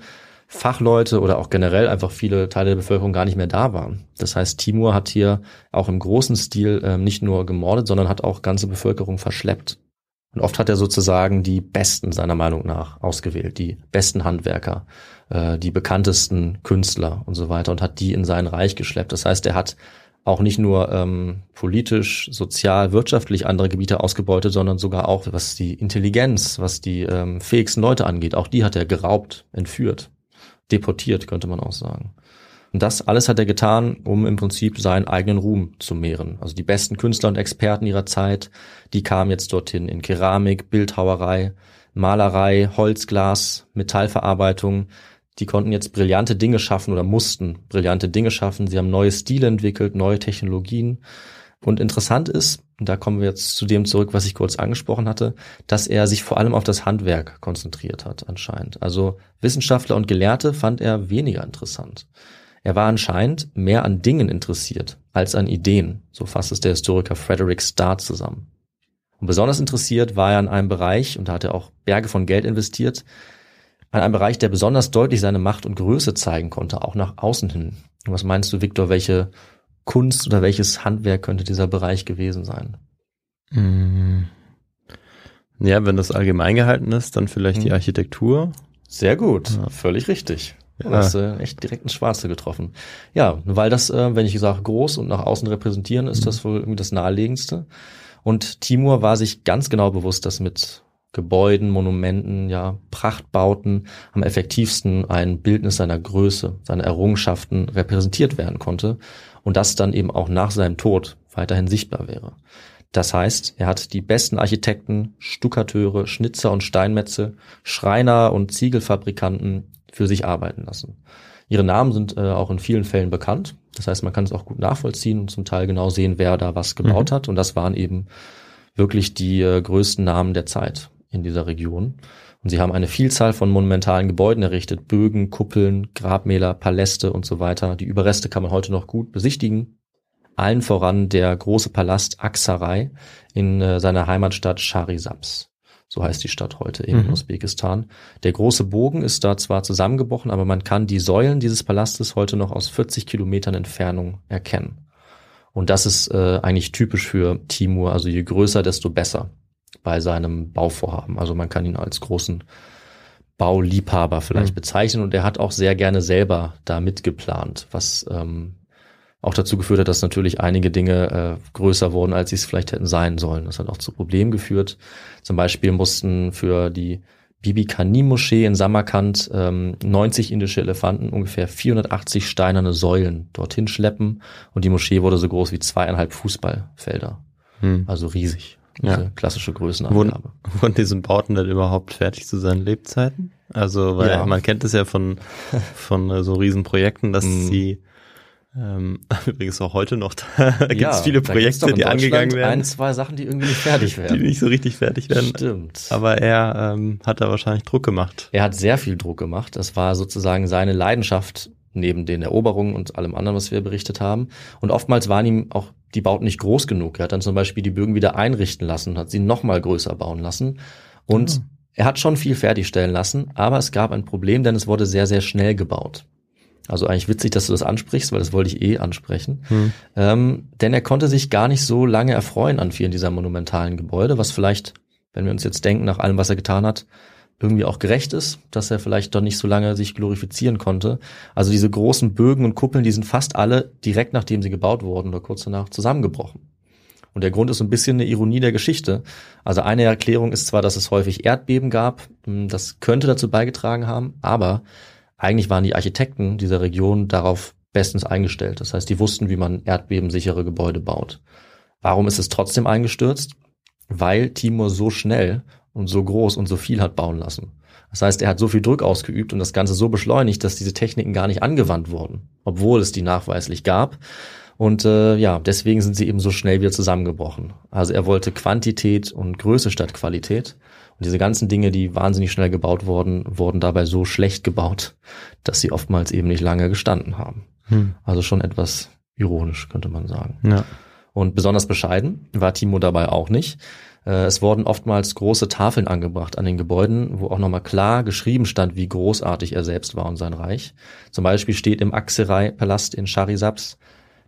Fachleute oder auch generell einfach viele Teile der Bevölkerung gar nicht mehr da waren. Das heißt, Timur hat hier auch im großen Stil ähm, nicht nur gemordet, sondern hat auch ganze Bevölkerung verschleppt. Und oft hat er sozusagen die Besten seiner Meinung nach ausgewählt, die besten Handwerker, äh, die bekanntesten Künstler und so weiter und hat die in sein Reich geschleppt. Das heißt, er hat auch nicht nur ähm, politisch, sozial, wirtschaftlich andere Gebiete ausgebeutet, sondern sogar auch was die Intelligenz, was die ähm, fähigsten Leute angeht. Auch die hat er geraubt, entführt, deportiert, könnte man auch sagen. Und das alles hat er getan, um im Prinzip seinen eigenen Ruhm zu mehren. Also die besten Künstler und Experten ihrer Zeit, die kamen jetzt dorthin in Keramik, Bildhauerei, Malerei, Holzglas, Metallverarbeitung, die konnten jetzt brillante Dinge schaffen oder mussten brillante Dinge schaffen. Sie haben neue Stile entwickelt, neue Technologien. Und interessant ist, und da kommen wir jetzt zu dem zurück, was ich kurz angesprochen hatte, dass er sich vor allem auf das Handwerk konzentriert hat, anscheinend. Also Wissenschaftler und Gelehrte fand er weniger interessant. Er war anscheinend mehr an Dingen interessiert als an Ideen. So fasst es der Historiker Frederick Starr zusammen. Und besonders interessiert war er an einem Bereich, und da hat er auch Berge von Geld investiert, an einem Bereich, der besonders deutlich seine Macht und Größe zeigen konnte, auch nach außen hin. Was meinst du, Viktor, welche Kunst oder welches Handwerk könnte dieser Bereich gewesen sein? Mm. Ja, wenn das allgemein gehalten ist, dann vielleicht hm. die Architektur. Sehr gut, ja. völlig richtig. Ja. Du hast äh, echt direkt ins Schwarze getroffen. Ja, weil das, äh, wenn ich sage groß und nach außen repräsentieren, ist mhm. das wohl irgendwie das Naheliegendste. Und Timur war sich ganz genau bewusst, dass mit Gebäuden, Monumenten, ja, Prachtbauten am effektivsten ein Bildnis seiner Größe, seiner Errungenschaften repräsentiert werden konnte und das dann eben auch nach seinem Tod weiterhin sichtbar wäre. Das heißt, er hat die besten Architekten, Stuckateure, Schnitzer und Steinmetze, Schreiner und Ziegelfabrikanten für sich arbeiten lassen. Ihre Namen sind äh, auch in vielen Fällen bekannt. Das heißt, man kann es auch gut nachvollziehen und zum Teil genau sehen, wer da was gebaut mhm. hat. Und das waren eben wirklich die äh, größten Namen der Zeit in dieser Region. Und sie haben eine Vielzahl von monumentalen Gebäuden errichtet, Bögen, Kuppeln, Grabmäler, Paläste und so weiter. Die Überreste kann man heute noch gut besichtigen. Allen voran der große Palast Aksaray in äh, seiner Heimatstadt Charisabs. So heißt die Stadt heute in mhm. Usbekistan. Der große Bogen ist da zwar zusammengebrochen, aber man kann die Säulen dieses Palastes heute noch aus 40 Kilometern Entfernung erkennen. Und das ist äh, eigentlich typisch für Timur. Also je größer, desto besser bei seinem Bauvorhaben. Also man kann ihn als großen Bauliebhaber vielleicht mhm. bezeichnen und er hat auch sehr gerne selber da mitgeplant, was ähm, auch dazu geführt hat, dass natürlich einige Dinge äh, größer wurden, als sie es vielleicht hätten sein sollen. Das hat auch zu Problemen geführt. Zum Beispiel mussten für die Bibi Kani Moschee in Samarkand ähm, 90 indische Elefanten ungefähr 480 steinerne Säulen dorthin schleppen und die Moschee wurde so groß wie zweieinhalb Fußballfelder. Hm. Also riesig. Diese ja. klassische Größenangabe. Wurden, <laughs> wurden diese Bauten dann überhaupt fertig zu seinen Lebzeiten? Also, weil ja. man kennt es ja von, <laughs> von äh, so Riesenprojekten, dass mm. sie ähm, <laughs> übrigens auch heute noch, da gibt es ja, viele Projekte, die angegangen werden. Ein, zwei Sachen, die irgendwie nicht fertig werden. Die nicht so richtig fertig werden. Stimmt. Aber er ähm, hat da wahrscheinlich Druck gemacht. Er hat sehr viel Druck gemacht. Das war sozusagen seine Leidenschaft neben den Eroberungen und allem anderen, was wir berichtet haben. Und oftmals waren ihm auch die Bauten nicht groß genug. Er hat dann zum Beispiel die Bögen wieder einrichten lassen und hat sie nochmal größer bauen lassen. Und mhm. er hat schon viel fertigstellen lassen, aber es gab ein Problem, denn es wurde sehr, sehr schnell gebaut. Also eigentlich witzig, dass du das ansprichst, weil das wollte ich eh ansprechen. Hm. Ähm, denn er konnte sich gar nicht so lange erfreuen an vielen dieser monumentalen Gebäude, was vielleicht, wenn wir uns jetzt denken, nach allem, was er getan hat, irgendwie auch gerecht ist, dass er vielleicht doch nicht so lange sich glorifizieren konnte. Also diese großen Bögen und Kuppeln, die sind fast alle direkt nachdem sie gebaut wurden oder kurz danach zusammengebrochen. Und der Grund ist so ein bisschen eine Ironie der Geschichte. Also eine Erklärung ist zwar, dass es häufig Erdbeben gab, hm, das könnte dazu beigetragen haben, aber eigentlich waren die Architekten dieser Region darauf bestens eingestellt. Das heißt, die wussten, wie man erdbebensichere Gebäude baut. Warum ist es trotzdem eingestürzt? Weil Timur so schnell und so groß und so viel hat bauen lassen. Das heißt, er hat so viel Druck ausgeübt und das Ganze so beschleunigt, dass diese Techniken gar nicht angewandt wurden, obwohl es die nachweislich gab. Und äh, ja, deswegen sind sie eben so schnell wieder zusammengebrochen. Also er wollte Quantität und Größe statt Qualität. Und diese ganzen Dinge, die wahnsinnig schnell gebaut wurden, wurden dabei so schlecht gebaut, dass sie oftmals eben nicht lange gestanden haben. Hm. Also schon etwas ironisch, könnte man sagen. Ja. Und besonders bescheiden war Timo dabei auch nicht. Äh, es wurden oftmals große Tafeln angebracht an den Gebäuden, wo auch nochmal klar geschrieben stand, wie großartig er selbst war und sein Reich. Zum Beispiel steht im Akserai-Palast in Charisabs,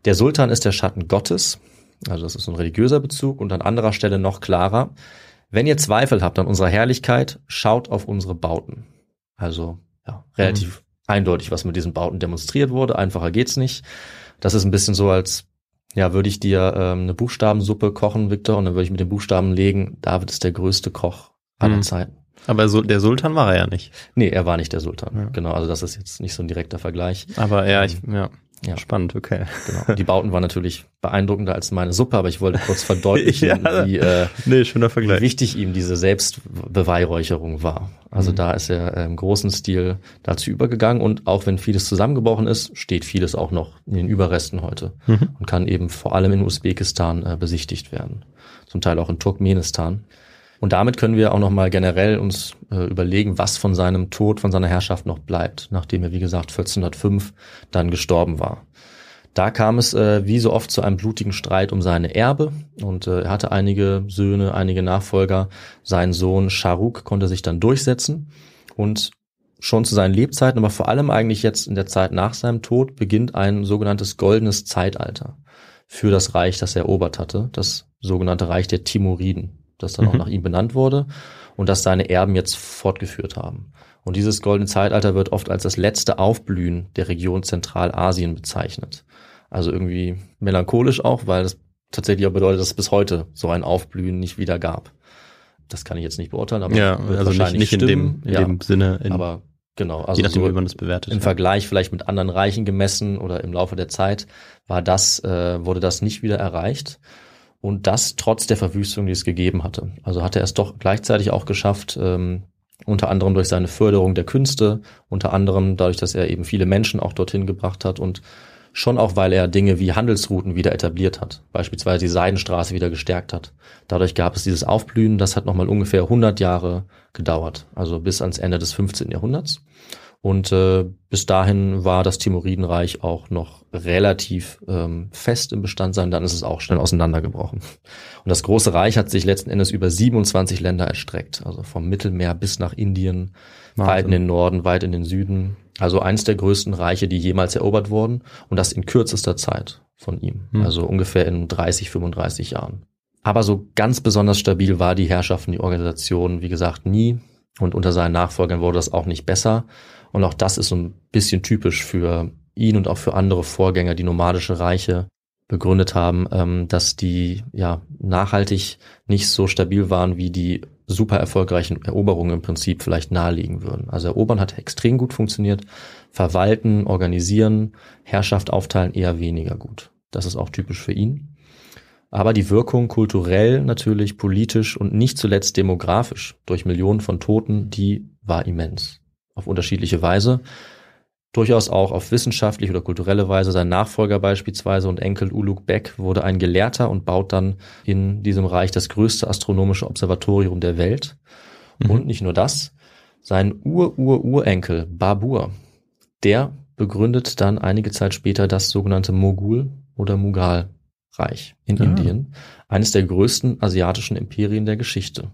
der Sultan ist der Schatten Gottes, also das ist ein religiöser Bezug und an anderer Stelle noch klarer, wenn ihr Zweifel habt an unserer Herrlichkeit, schaut auf unsere Bauten. Also ja, relativ mhm. eindeutig, was mit diesen Bauten demonstriert wurde. Einfacher geht's nicht. Das ist ein bisschen so, als ja, würde ich dir ähm, eine Buchstabensuppe kochen, Victor, und dann würde ich mit den Buchstaben legen, David ist der größte Koch aller Hm. Zeiten. Aber so, der Sultan war er ja nicht. Nee, er war nicht der Sultan. Ja. Genau, also das ist jetzt nicht so ein direkter Vergleich. Aber ja, ich, ja. Ja. Spannend, okay. Genau. <laughs> Die Bauten waren natürlich beeindruckender als meine Suppe, aber ich wollte kurz verdeutlichen, <laughs> Ja. wie, äh, Nee, wie wichtig ihm diese Selbstbeweihräucherung war. Also Mhm. da ist er im großen Stil dazu übergegangen und auch wenn vieles zusammengebrochen ist, steht vieles auch noch in den Überresten heute Mhm. und kann eben vor allem in Usbekistan äh, besichtigt werden. Zum Teil auch in Turkmenistan. Und damit können wir auch nochmal generell uns äh, überlegen, was von seinem Tod, von seiner Herrschaft noch bleibt, nachdem er, wie gesagt, 1405 dann gestorben war. Da kam es äh, wie so oft zu einem blutigen Streit um seine Erbe und äh, er hatte einige Söhne, einige Nachfolger. Sein Sohn Sharuk konnte sich dann durchsetzen und schon zu seinen Lebzeiten, aber vor allem eigentlich jetzt in der Zeit nach seinem Tod beginnt ein sogenanntes goldenes Zeitalter für das Reich, das er erobert hatte, das sogenannte Reich der Timuriden, das dann auch Mhm. nach ihm benannt wurde und das seine Erben jetzt fortgeführt haben. Und dieses goldene Zeitalter wird oft als das letzte Aufblühen der Region Zentralasien bezeichnet. Also irgendwie melancholisch auch, weil das tatsächlich auch bedeutet, dass es bis heute so ein Aufblühen nicht wieder gab. Das kann ich jetzt nicht beurteilen, aber Ja, also nicht, wahrscheinlich nicht in dem, in ja, dem Sinne, in, aber genau, also je nachdem, so wie man das bewertet. im ja. Vergleich vielleicht mit anderen Reichen gemessen oder im Laufe der Zeit war das, äh, wurde das nicht wieder erreicht. Und das trotz der Verwüstung, die es gegeben hatte. Also hatte er es doch gleichzeitig auch geschafft, ähm, unter anderem durch seine Förderung der Künste, unter anderem dadurch, dass er eben viele Menschen auch dorthin gebracht hat und schon auch, weil er Dinge wie Handelsrouten wieder etabliert hat, beispielsweise die Seidenstraße wieder gestärkt hat. Dadurch gab es dieses Aufblühen, das hat nochmal ungefähr 100 Jahre gedauert, also bis ans Ende des 15. Jahrhunderts. Und äh, bis dahin war das Timuridenreich auch noch relativ ähm, fest im Bestandsein, dann ist es auch schnell auseinandergebrochen. Und das große Reich hat sich letzten Endes über 27 Länder erstreckt, also vom Mittelmeer bis nach Indien, Wahnsinn. weit in den Norden, weit in den Süden. Also eins der größten Reiche, die jemals erobert wurden und das in kürzester Zeit von ihm, Hm. also ungefähr in 30, 35 Jahren. Aber so ganz besonders stabil war die Herrschaft und die Organisation, wie gesagt, nie. Und unter seinen Nachfolgern wurde das auch nicht besser. Und auch das ist so ein bisschen typisch für ihn und auch für andere Vorgänger, die nomadische Reiche begründet haben, ähm, dass die ja nachhaltig nicht so stabil waren, wie die super erfolgreichen Eroberungen im Prinzip vielleicht nahelegen würden. Also erobern hat extrem gut funktioniert, verwalten, organisieren, Herrschaft aufteilen eher weniger gut. Das ist auch typisch für ihn. Aber die Wirkung kulturell natürlich, politisch und nicht zuletzt demografisch durch Millionen von Toten, die war immens. Auf unterschiedliche Weise. Durchaus auch auf wissenschaftliche oder kulturelle Weise. Sein Nachfolger beispielsweise und Enkel Ulugh Bek wurde ein Gelehrter und baut dann in diesem Reich das größte astronomische Observatorium der Welt. Mhm. Und nicht nur das, sein Ur-Ur-Urenkel Babur, der begründet dann einige Zeit später das sogenannte Mogul oder Mughal-Reich in Ah. Indien, eines der größten asiatischen Imperien der Geschichte.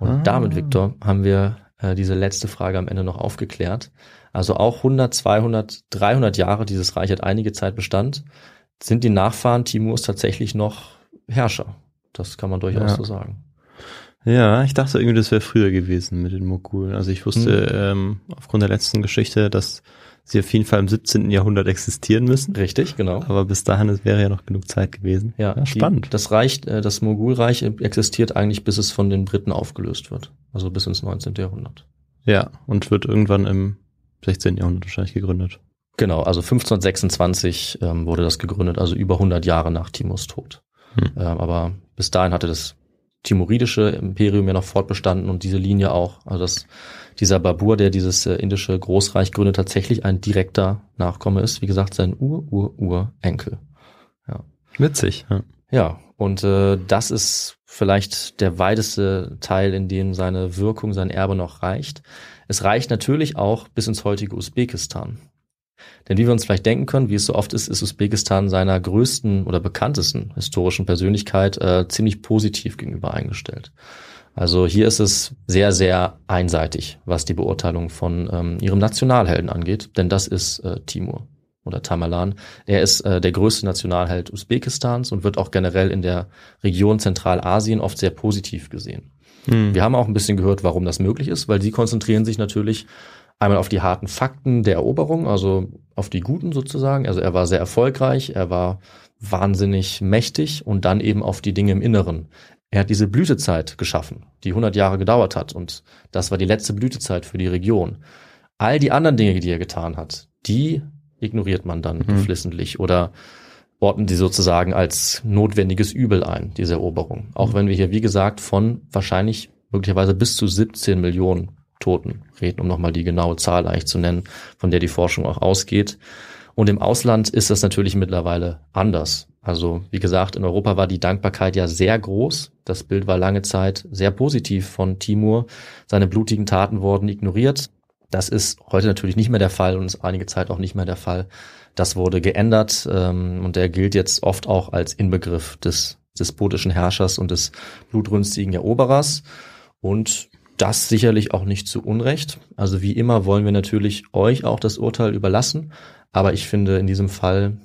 Und Ah. damit, Viktor, haben wir äh, diese letzte Frage am Ende noch aufgeklärt. Also auch 100, 200, 300 Jahre dieses Reich hat einige Zeit Bestand. Sind die Nachfahren Timurs tatsächlich noch Herrscher? Das kann man durchaus Ja. so sagen. Ja, ich dachte irgendwie, das wäre früher gewesen mit den Mogulen. Also ich wusste ähm, aufgrund der letzten Geschichte, dass sie auf jeden Fall im 17. Jahrhundert existieren müssen. Richtig, genau. Aber bis dahin es wäre ja noch genug Zeit gewesen. Ja, die- spannend. Das Reich, äh, das Mogulreich existiert eigentlich, bis es von den Briten aufgelöst wird. Also bis ins 19. Jahrhundert. ja, und wird irgendwann im 16. Jahrhundert wahrscheinlich gegründet. Genau, also 1526 ähm, wurde das gegründet, also über 100 Jahre nach Timurs Tod. Hm. Ähm, aber bis dahin hatte das timoridische Imperium ja noch fortbestanden und diese Linie auch. Also das, dieser Babur, der dieses äh, indische Großreich gründet, tatsächlich ein direkter Nachkomme ist. Wie gesagt, sein Ur-Ur-Urenkel. Witzig. Ja. Ja, und äh, das ist vielleicht der weiteste Teil, in dem seine Wirkung, sein Erbe noch reicht. Es reicht natürlich auch bis ins heutige Usbekistan. Denn wie wir uns vielleicht denken können, wie es so oft ist, ist Usbekistan seiner größten oder bekanntesten historischen Persönlichkeit äh, ziemlich positiv gegenüber eingestellt. Also hier ist es sehr, sehr einseitig, was die Beurteilung von ähm, ihrem Nationalhelden angeht, denn das ist äh, Timur oder Tamerlan. Er ist äh, der größte Nationalheld Usbekistans und wird auch generell in der Region Zentralasien oft sehr positiv gesehen. Hm. Wir haben auch ein bisschen gehört, warum das möglich ist, weil sie konzentrieren sich natürlich Einmal auf die harten Fakten der Eroberung, also auf die guten sozusagen. Also er war sehr erfolgreich, er war wahnsinnig mächtig und dann eben auf die Dinge im Inneren. Er hat diese Blütezeit geschaffen, die 100 Jahre gedauert hat und das war die letzte Blütezeit für die Region. All die anderen Dinge, die er getan hat, die ignoriert man dann geflissentlich oder ordnen die sozusagen als notwendiges Übel ein, diese Eroberung. Auch wenn wir hier, wie gesagt, von wahrscheinlich möglicherweise bis zu 17 Millionen Toten reden, um nochmal die genaue Zahl eigentlich zu nennen, von der die Forschung auch ausgeht. Und im Ausland ist das natürlich mittlerweile anders. Also wie gesagt, in Europa war die Dankbarkeit ja sehr groß. Das Bild war lange Zeit sehr positiv von Timur. Seine blutigen Taten wurden ignoriert. Das ist heute natürlich nicht mehr der Fall und ist einige Zeit auch nicht mehr der Fall. Das wurde geändert ähm, und der gilt jetzt oft auch als Inbegriff des despotischen Herrschers und des blutrünstigen Eroberers. Und das sicherlich auch nicht zu Unrecht. Also wie immer wollen wir natürlich euch auch das Urteil überlassen. Aber ich finde in diesem Fall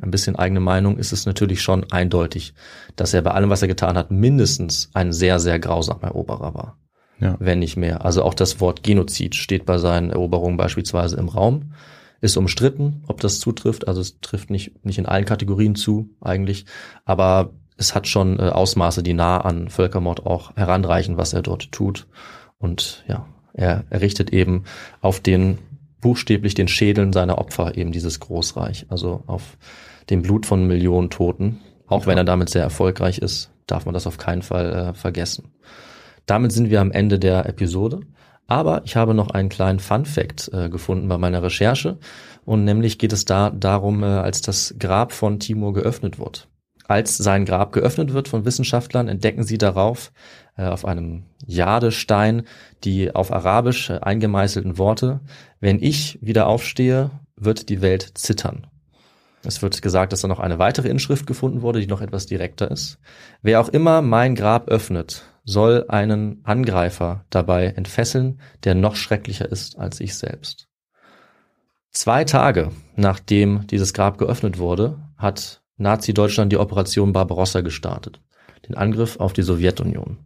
ein bisschen eigene Meinung ist es natürlich schon eindeutig, dass er bei allem, was er getan hat, mindestens ein sehr, sehr grausamer Eroberer war. Ja. Wenn nicht mehr. Also auch das Wort Genozid steht bei seinen Eroberungen beispielsweise im Raum. Ist umstritten, ob das zutrifft. Also es trifft nicht, nicht in allen Kategorien zu, eigentlich. Aber es hat schon äh, Ausmaße, die nah an Völkermord auch heranreichen, was er dort tut. Und ja, er errichtet eben auf den buchstäblich den Schädeln seiner Opfer eben dieses Großreich, also auf dem Blut von Millionen Toten. Auch wenn er damit sehr erfolgreich ist, darf man das auf keinen Fall äh, vergessen. Damit sind wir am Ende der Episode. Aber ich habe noch einen kleinen Fun Fact äh, gefunden bei meiner Recherche. Und nämlich geht es da darum, äh, als das Grab von Timur geöffnet wird. Als sein Grab geöffnet wird von Wissenschaftlern, entdecken sie darauf äh, auf einem Jadestein die auf Arabisch äh, eingemeißelten Worte, wenn ich wieder aufstehe, wird die Welt zittern. Es wird gesagt, dass da noch eine weitere Inschrift gefunden wurde, die noch etwas direkter ist. Wer auch immer mein Grab öffnet, soll einen Angreifer dabei entfesseln, der noch schrecklicher ist als ich selbst. Zwei Tage nachdem dieses Grab geöffnet wurde, hat Nazi-Deutschland die Operation Barbarossa gestartet. Den Angriff auf die Sowjetunion.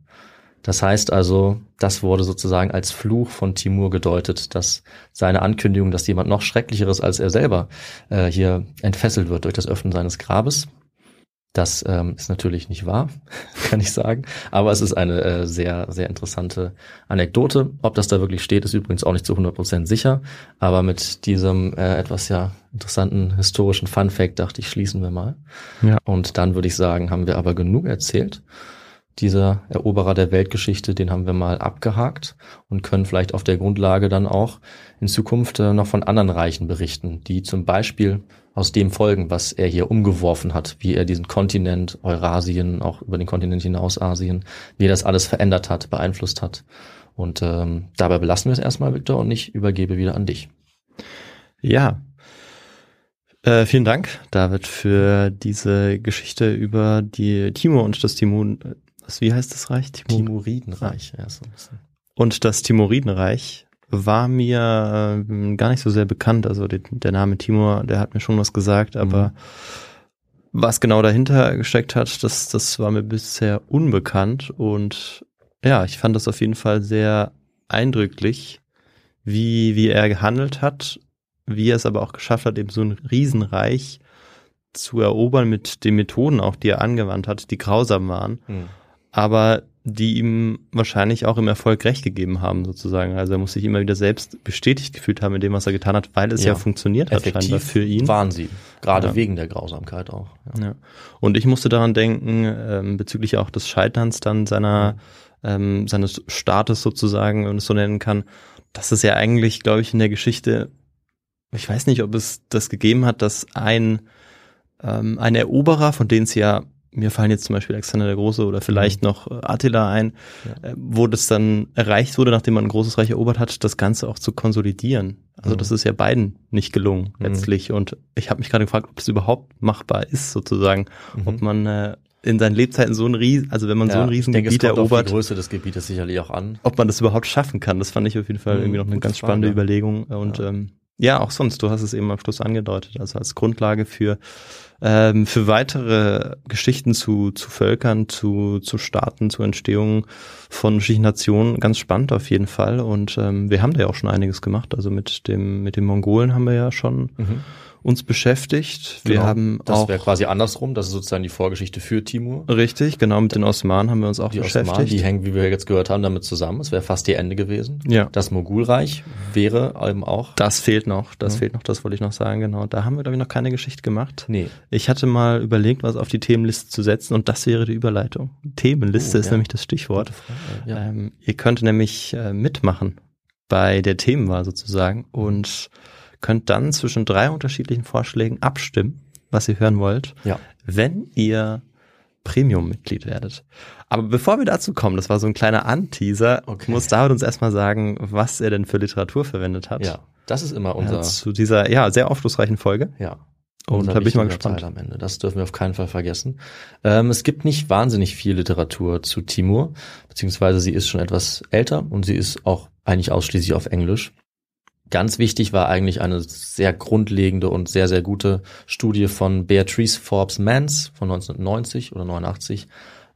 Das heißt also, das wurde sozusagen als Fluch von Timur gedeutet, dass seine Ankündigung, dass jemand noch schrecklicheres als er selber äh, hier entfesselt wird durch das Öffnen seines Grabes. Das ähm, ist natürlich nicht wahr, <laughs> kann ich sagen. Aber es ist eine äh, sehr, sehr interessante Anekdote. Ob das da wirklich steht, ist übrigens auch nicht zu 100% sicher. Aber mit diesem äh, etwas ja interessanten historischen Fun Fact dachte ich, schließen wir mal. Ja. Und dann würde ich sagen, haben wir aber genug erzählt. Dieser Eroberer der Weltgeschichte, den haben wir mal abgehakt und können vielleicht auf der Grundlage dann auch in Zukunft äh, noch von anderen Reichen berichten, die zum Beispiel aus dem folgen, was er hier umgeworfen hat, wie er diesen Kontinent, Eurasien, auch über den Kontinent hinaus Asien, wie er das alles verändert hat, beeinflusst hat. Und ähm, dabei belassen wir es erstmal, Victor, und ich übergebe wieder an dich. Ja. Äh, vielen Dank, David, für diese Geschichte über die Timur und das Timur. Was, wie heißt das Reich? Timur Timuridenreich. Ja, so ein bisschen. und das Timuridenreich war mir äh, gar nicht so sehr bekannt. Also der, der Name Timur, der hat mir schon was gesagt, aber was genau dahinter gesteckt hat, das, das war mir bisher unbekannt. Und ja, ich fand das auf jeden Fall sehr eindrücklich, wie, wie er gehandelt hat, wie er es aber auch geschafft hat, eben so ein Riesenreich zu erobern mit den Methoden auch, die er angewandt hat, die grausam waren Hm. Aber die ihm wahrscheinlich auch im Erfolg recht gegeben haben, sozusagen. Also er muss sich immer wieder selbst bestätigt gefühlt haben in dem, was er getan hat, weil es ja, Ja. funktioniert hat scheinbar Effektiv für ihn. waren sie, gerade Ja. wegen der Grausamkeit auch. Ja. Ja. Und ich musste daran denken, ähm, bezüglich auch des Scheiterns dann seiner, ähm, seines Staates sozusagen, wenn man es so nennen kann, dass es ja eigentlich, glaube ich, in der Geschichte, ich weiß nicht, ob es das gegeben hat, dass ein, ähm, ein Eroberer, von denen es ja, mir fallen jetzt zum Beispiel Alexander der Große oder vielleicht noch äh, Attila ein, äh, wo das dann erreicht wurde, nachdem man ein großes Reich erobert hat, das Ganze auch zu konsolidieren. Also Mhm. das ist ja beiden nicht gelungen Mhm. letztlich. Und ich habe mich gerade gefragt, ob das überhaupt machbar ist, sozusagen. Mhm. Ob man äh, in seinen Lebzeiten so ein Riesen, also wenn man so ein Riesengebiet kommt auf die erobert, Größe des Gebietes sicherlich auch an. ob man das überhaupt schaffen kann. Das fand ich auf jeden Fall Mhm, irgendwie noch eine ganz spannende Frage. Überlegung. Und Ja. ja. Ähm, ja, auch sonst, du hast es eben am Schluss angedeutet, also als Grundlage für Ähm, für weitere Geschichten zu, zu Völkern, zu, zu Staaten, zu Entstehungen von verschiedenen Nationen, ganz spannend auf jeden Fall. Und ähm, wir haben da ja auch schon einiges gemacht. Also mit dem, mit den Mongolen haben wir ja schon Mhm. uns beschäftigt. Wir Genau. haben das wäre quasi andersrum. Das ist sozusagen die Vorgeschichte für Timur. richtig, genau, mit den Osmanen haben wir uns auch Die Osmanen, beschäftigt. die hängen, wie wir jetzt gehört haben, damit zusammen. Es wäre fast die Ende gewesen. Ja. Das Mogulreich wäre eben auch. Das fehlt noch, das Ja. fehlt noch, das wollte ich noch sagen, genau. Da haben wir, glaube ich, noch keine Geschichte gemacht. Nee. Ich hatte mal überlegt, was auf die Themenliste zu setzen und das wäre die Überleitung. Themenliste Oh, ist ja. nämlich das Stichwort. Ja. Ähm, ihr könnt nämlich äh, mitmachen bei der Themenwahl sozusagen und könnt dann zwischen drei unterschiedlichen Vorschlägen abstimmen, was ihr hören wollt, ja. wenn ihr Premium-Mitglied werdet. Aber bevor wir dazu kommen, das war so ein kleiner Anteaser, Okay. muss David uns erstmal sagen, was er denn für Literatur verwendet hat. Ja. Das ist immer unser. Äh, zu dieser ja sehr aufschlussreichen Folge. Ja. Und da bin ich mal gespannt. Teil am Ende. Das dürfen wir auf keinen Fall vergessen. Ähm, es gibt nicht wahnsinnig viel Literatur zu Timur, beziehungsweise sie ist schon etwas älter und sie ist auch eigentlich ausschließlich auf Englisch. Ganz wichtig war eigentlich eine sehr grundlegende und sehr, sehr gute Studie von Beatrice Forbes Mans von 1990 oder 89.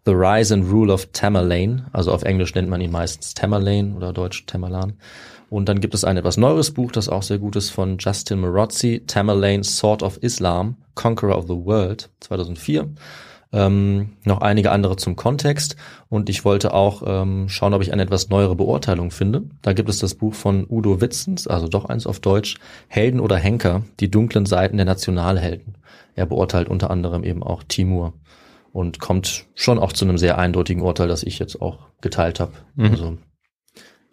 The Rise and Rule of Tamerlane. Also auf Englisch nennt man ihn meistens Tamerlane oder deutsch Tamerlan. Und dann gibt es ein etwas neueres Buch, das auch sehr gut ist, von Justin Marozzi, Tamerlane, Sword of Islam, Conqueror of the World, 2004. Ähm, noch einige andere zum Kontext. Und ich wollte auch ähm, schauen, ob ich eine etwas neuere Beurteilung finde. Da gibt es das Buch von Udo Witzens, also doch eins auf Deutsch, Helden oder Henker, die dunklen Seiten der Nationalhelden. Er beurteilt unter anderem eben auch Timur und kommt schon auch zu einem sehr eindeutigen Urteil, das ich jetzt auch geteilt habe. Mhm. Also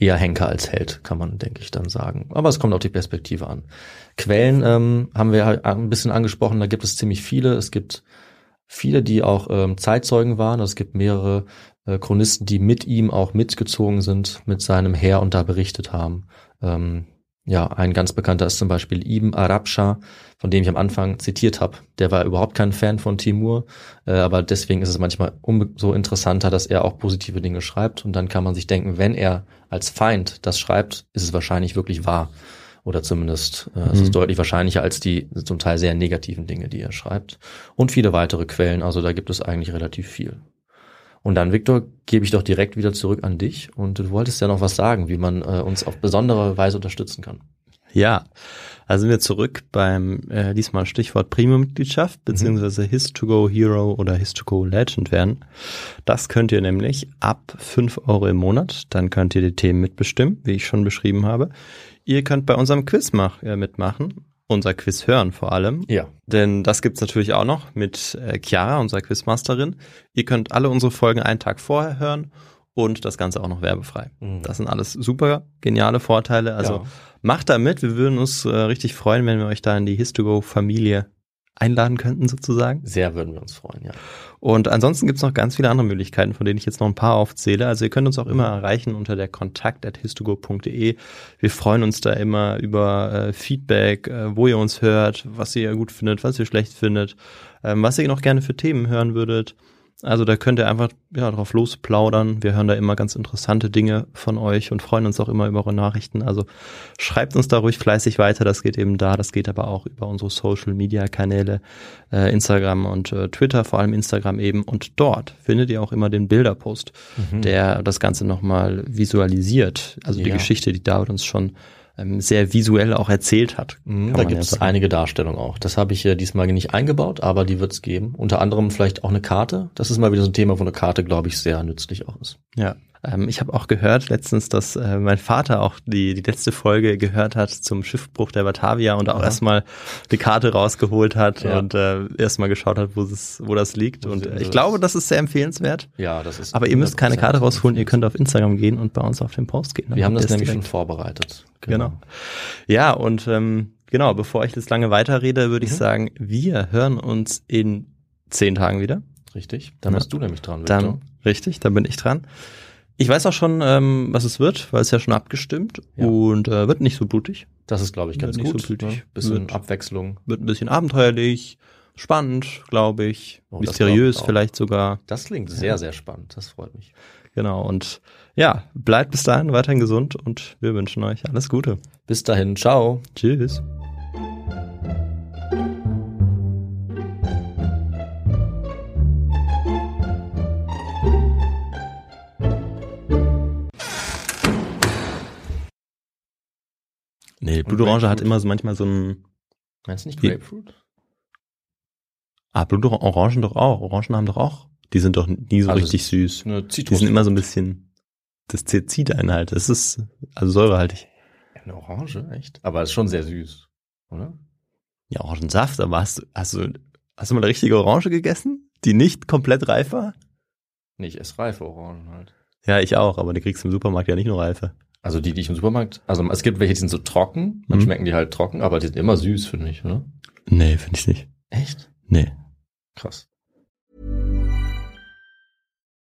eher Henker als Held, kann man, denke ich, dann sagen. Aber es kommt auf die Perspektive an. Quellen ähm, haben wir halt ein bisschen angesprochen, da gibt es ziemlich viele. Es gibt viele, die auch ähm, Zeitzeugen waren. Es gibt mehrere äh, Chronisten, die mit ihm auch mitgezogen sind, mit seinem Heer und da berichtet haben. Ähm, ja, ein ganz bekannter ist zum Beispiel Ibn Arabscha, von dem ich am Anfang zitiert habe. Der war überhaupt kein Fan von Timur, äh, aber deswegen ist es manchmal umso interessanter, dass er auch positive Dinge schreibt. Und dann kann man sich denken, wenn er als Feind das schreibt, ist es wahrscheinlich wirklich wahr. Oder zumindest äh, es Mhm. ist deutlich wahrscheinlicher als die zum Teil sehr negativen Dinge, die er schreibt. Und viele weitere Quellen, also da gibt es eigentlich relativ viel. Und dann, Viktor, gebe ich doch direkt wieder zurück an dich. Und du wolltest ja noch was sagen, wie man äh, uns auf besondere Weise unterstützen kann. Ja, also sind wir zurück beim äh, diesmal Stichwort Premium-Mitgliedschaft beziehungsweise His2Go Hero oder His2Go Legend werden. Das könnt ihr nämlich ab 5 Euro im Monat. Dann könnt ihr die Themen mitbestimmen, wie ich schon beschrieben habe. Ihr könnt bei unserem Quiz mach, äh, mitmachen, unser Quiz hören vor allem. Ja. Denn das gibt's natürlich auch noch mit äh, Chiara, unserer Quizmasterin. Ihr könnt alle unsere Folgen einen Tag vorher hören und das Ganze auch noch werbefrei. Mhm. Das sind alles super geniale Vorteile. Also Ja. macht da mit. Wir würden uns äh, richtig freuen, wenn wir euch da in die Histogo-Familie einladen könnten sozusagen. Sehr würden wir uns freuen, ja. Und ansonsten gibt's noch ganz viele andere Möglichkeiten, von denen ich jetzt noch ein paar aufzähle. Also ihr könnt uns auch immer erreichen unter der kontakt.histogo.de. Wir freuen uns da immer über äh, Feedback, äh, wo ihr uns hört, was ihr gut findet, was ihr schlecht findet, ähm, was ihr noch gerne für Themen hören würdet. Also da könnt ihr einfach ja, drauf losplaudern. Wir hören da immer ganz interessante Dinge von euch und freuen uns auch immer über eure Nachrichten. Also schreibt uns da ruhig fleißig weiter. Das geht eben da. Das geht aber auch über unsere Social-Media-Kanäle, äh, Instagram und äh, Twitter, vor allem Instagram eben. Und dort findet ihr auch immer den Bilderpost, der das Ganze nochmal visualisiert. Also die Ja. Geschichte, die David uns schon ähm, sehr visuell auch erzählt hat. Mhm, da gibt es einige Darstellungen auch. Das habe ich äh, diesmal nicht eingebaut, aber die wird es geben. Unter anderem vielleicht auch eine Karte. Das ist mal wieder so ein Thema, wo eine Karte, glaube ich, sehr nützlich auch ist. Ja. Ähm, ich habe auch gehört letztens, dass äh, mein Vater auch die, die letzte Folge gehört hat zum Schiffbruch der Batavia und auch Aha. erstmal die Karte rausgeholt hat Ja. und äh, erstmal geschaut hat, wo, es, wo das liegt. Und äh, ich glaube, das ist sehr empfehlenswert. Ja, das ist. Aber ihr müsst keine 100% Karte rausholen, ihr könnt auf Instagram gehen und bei uns auf den Post gehen. Wir haben das nämlich schon vorbereitet. Genau. Ja, und ähm, genau, bevor ich jetzt lange weiterrede, würde ich Mhm. sagen, wir hören uns in zehn Tagen wieder. Richtig. Dann Ja. bist du nämlich dran, Victor. Dann, richtig, dann bin ich dran. Ich weiß auch schon, ähm, was es wird, weil es ja schon abgestimmt Ja. und äh, wird nicht so blutig. Das ist, glaube ich, ganz Wird nicht gut. so blutig. ne? Bisschen Wird- Abwechslung. Wird ein bisschen abenteuerlich, spannend, glaube ich, Oh, mysteriös glaub ich vielleicht sogar. Das klingt sehr, sehr spannend. Das freut mich. Genau, und ja, bleibt bis dahin weiterhin gesund und wir wünschen euch alles Gute. Bis dahin. Ciao. Tschüss. Nee, Blutorange hat immer so manchmal so ein. Meinst du nicht Grapefruit? Ah, Blutorangen doch auch. Orangen haben doch auch. Die sind doch nie so Also richtig süß. Die sind immer so ein bisschen. Das Zizid-Einhalt. Das ist also säurehaltig. Eine Orange, echt? Aber ist schon sehr süß, oder? Ja, Orangensaft, aber hast du, hast du, hast du mal eine richtige Orange gegessen? Die nicht komplett reif war? Nee, ich esse reife Orangen halt. Ja, ich auch, aber die kriegst du im Supermarkt ja nicht nur reife. Also die, die ich im Supermarkt, also es gibt welche, die sind so trocken, dann Mhm. schmecken die halt trocken, aber die sind immer süß, finde ich, oder? Nee, finde ich nicht. Echt? Nee. Krass.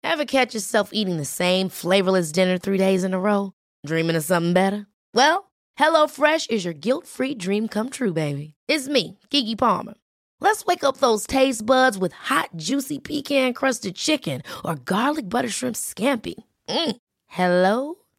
Ever catch yourself eating the same flavorless dinner three days in a row? Dreaming of something better? Well, HelloFresh is your guilt-free dream come true, baby. It's me, Kiki Palmer. Let's wake up those taste buds with hot, juicy pecan-crusted chicken or garlic butter shrimp scampi. Mm. Hello